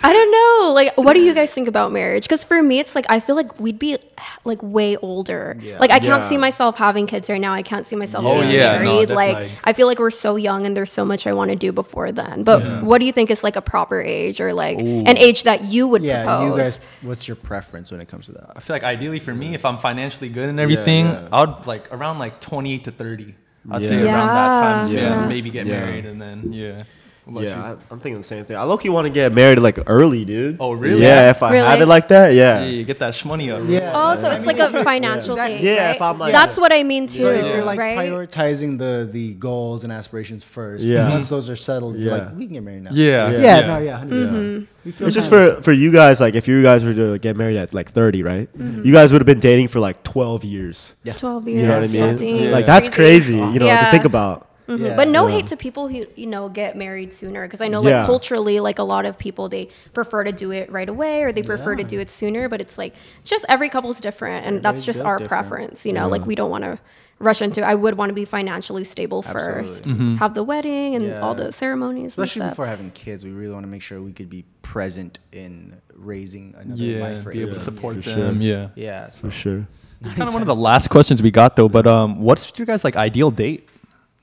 I don't know. Like, what do you guys think about marriage? Because for me, it's like I feel like we'd be like way older. Yeah. Like, I can't Yeah. see myself having kids right now. I can't see myself Oh, being yeah, no, married. like. I feel like we're so young and there's so much I want to do before then. But what do you think is like a proper age or like an age that you would Yeah, propose? you guys, what's your preference when it comes to that? I feel like ideally for me, if I'm financially good and everything, yeah. I would like around like 28 to 30. I'd Yeah. say around that time span, Yeah. maybe get Yeah. married and then yeah. What Yeah. I, I'm thinking the same thing. I low key want to get married like early, dude. Oh, really? Yeah, if I Really? had it like that, yeah. Yeah, you get that shmoney up. Yeah. Oh, so it's like a financial thing. Yeah, right? if I'm like- That's what I mean too. So if you're like right? prioritizing the the goals and aspirations first, Yeah. once those are settled, you're Yeah. like we can get married now. Yeah. Yeah. yeah, no, yeah, 100%. Mm-hmm. We feel It's just for for you guys. Like, if you guys were to get married at like 30, right? Mm-hmm. You guys would have been dating for like 12 years. Yeah. 12 years. You know what I mean? Like that's crazy. You know, to think about. Mhm. Yeah. But no Yeah. hate to people who you know get married sooner because I know like Yeah. culturally like a lot of people they prefer to do it right away or they prefer to do it sooner but it's like just every couple's different and that's just our different. preference you know like we don't want to rush into I would want to be financially stable first Mm-hmm. have the wedding and all the ceremonies Especially and stuff. before having kids, we really want to make sure we could be present in raising another Yeah, life for be able to support For them. sure. Yeah. Yeah, so For sure. It's kind of one of the last questions we got though. But um, what's your guys like ideal date?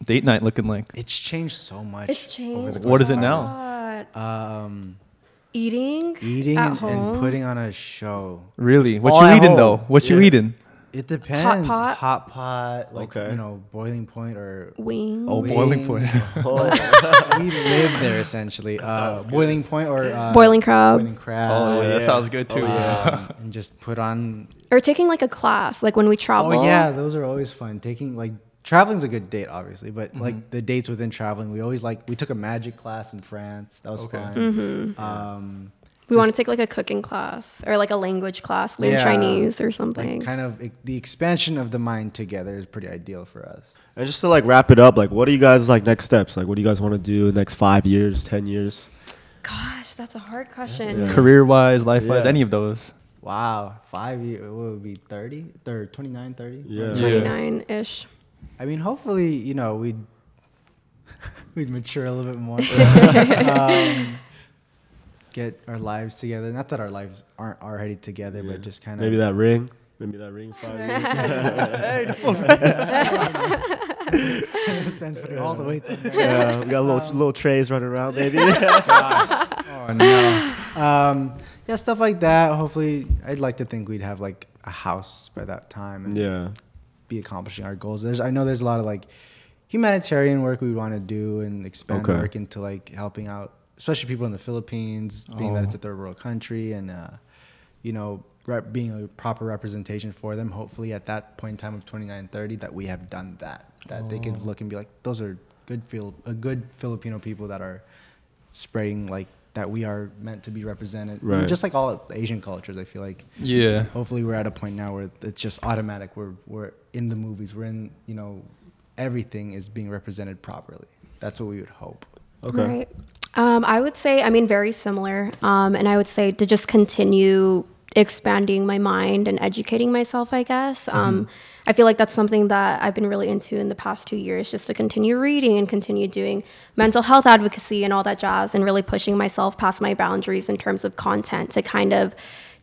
Date night looking like? it's changed so much. it's over the changed What is it now? Um, eating eating at and, home and putting on a show. Really? What All you at eating home. though? What you Yeah. eating? It depends. Hot pot? Hot pot, like Okay. you know, boiling point or wings Oh, boiling Wing. point. we live there essentially. Uh, boiling point or uh, Boiling crab. Boiling crab. Oh, yeah, that sounds good too. Oh, yeah. Um, and just put on. or taking like a class like when we travel Oh yeah, those are always fun. Taking like traveling's a good date, obviously, but like the dates within traveling, we always like. We took a magic class in France. That was Okay. fun. Mm-hmm. Um, we want to take like a cooking class or like a language class learn Yeah. Chinese or like something kind of the expansion of the mind together is pretty ideal for us. And just to like wrap it up, like, what are you guys like next steps? Like, what do you guys want to do next five years, ten years? Gosh, that's a hard question. Yeah. Career wise, life wise, Yeah. any of those. Wow, five years, what would it be 30? Or 29, 30? Yeah. Yeah. 29 ish. I mean, hopefully, you know, we'd we'd mature a little bit more. um, get our lives together. Not that our lives aren't already together, but just kind of Maybe that ring. Maybe that ring. Five years. Spence putting all the weight. yeah, we got little little Treys running around. Maybe. Oh no. Um, yeah, stuff like that. Hopefully, I'd like to think we'd have like a house by that time. And yeah. Be accomplishing our goals. There's I know there's a lot of like humanitarian work we want to do and expand Okay. work into like helping out, especially people in the Philippines, being that it's a third world country, and uh, you know rep- being a proper representation for them. Hopefully, at that point in time of 29, 30, that we have done that, that they could look and be like, those are good feel a good Filipino people that are spreading like that we are meant to be represented. I mean, Right. Just like all Asian cultures, I feel like Yeah. hopefully we're at a point now where it's just automatic we're we're in the movies we're in you know everything is being represented properly that's what we would hope Okay. Right. Um, I would say, I mean, very similar. Um, and I would say to just continue expanding my mind and educating myself, I guess. Um, I feel like that's something that I've been really into in the past two years, just to continue reading and continue doing mental health advocacy and all that jazz, and really pushing myself past my boundaries in terms of content to kind of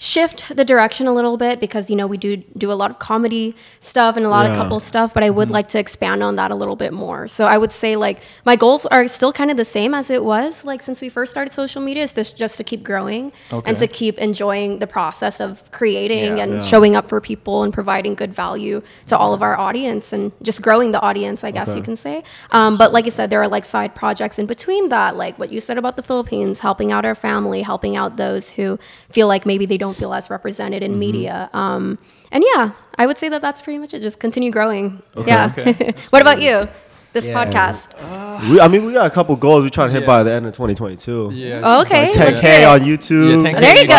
shift the direction a little bit because you know we do do a lot of comedy stuff and a lot of couple stuff but i would like to expand on that a little bit more so i would say like my goals are still kind of the same as it was like since we first started social media is just, just to keep growing Okay. and to keep enjoying the process of creating Yeah. and Yeah. showing up for people and providing good value to all of our audience and just growing the audience i guess Okay. you can say um, but like i said there are like side projects in between that like what you said about the philippines helping out our family helping out those who feel like maybe they don't feel as represented Mm-hmm. in media. Um, and yeah i would say that that's pretty much it. Just continue growing. Yeah. What about you? This Yeah. podcast. We, I mean, we got a couple goals. We're trying to hit Yeah. by the end of 2022. Yeah. Oh, okay. Like 10k here on YouTube. Yeah, 10K there you go.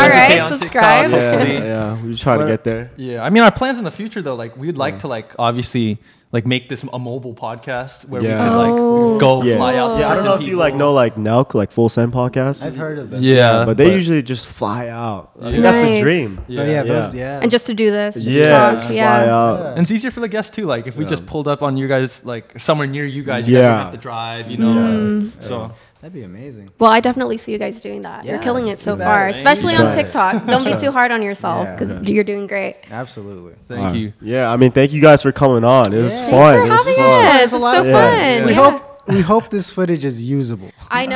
All right. subscribe TikTok. Yeah, yeah, we're just trying to get there. Yeah, I mean, our plans in the future though, like we'd like to like obviously like make this a mobile podcast where Yeah. we could like Oh. go Yeah, fly out. To yeah. I don't know certain if you like know like Nelk, like Full Send podcast. I've heard of them. Yeah, but they usually just fly out. I think that's the Nice. dream. Oh, yeah, those, Yeah. yeah. and just to do this just Yeah, talk fly yeah out. And it's easier for the guests too. Like if we Yeah. just pulled up on you guys, like somewhere near you guys, you Yeah. guys don't have to drive. You know. Mm. So That'd be amazing. Well, I definitely see you guys doing that. You're killing it so that. far, Thank especially on TikTok. Don't be too hard on yourself Yeah. because you're doing great. Absolutely. thank Alright. you. Yeah, I mean, thank you guys for coming on. It was Yeah. fun. Thanks for It was having fun. us. It's a lot so of fun. fun. We Yeah. hope we hope this footage is usable. I know.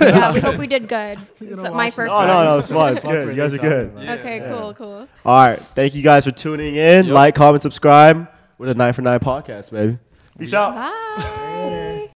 yeah, we hope we did good. It's my watch first No, one. no, no, it's fun. It's good. You guys are good. about it. Okay, cool, cool. All right. Thank you guys for tuning in. Like, comment, subscribe. We're the 949 podcast, baby. Peace out. Bye.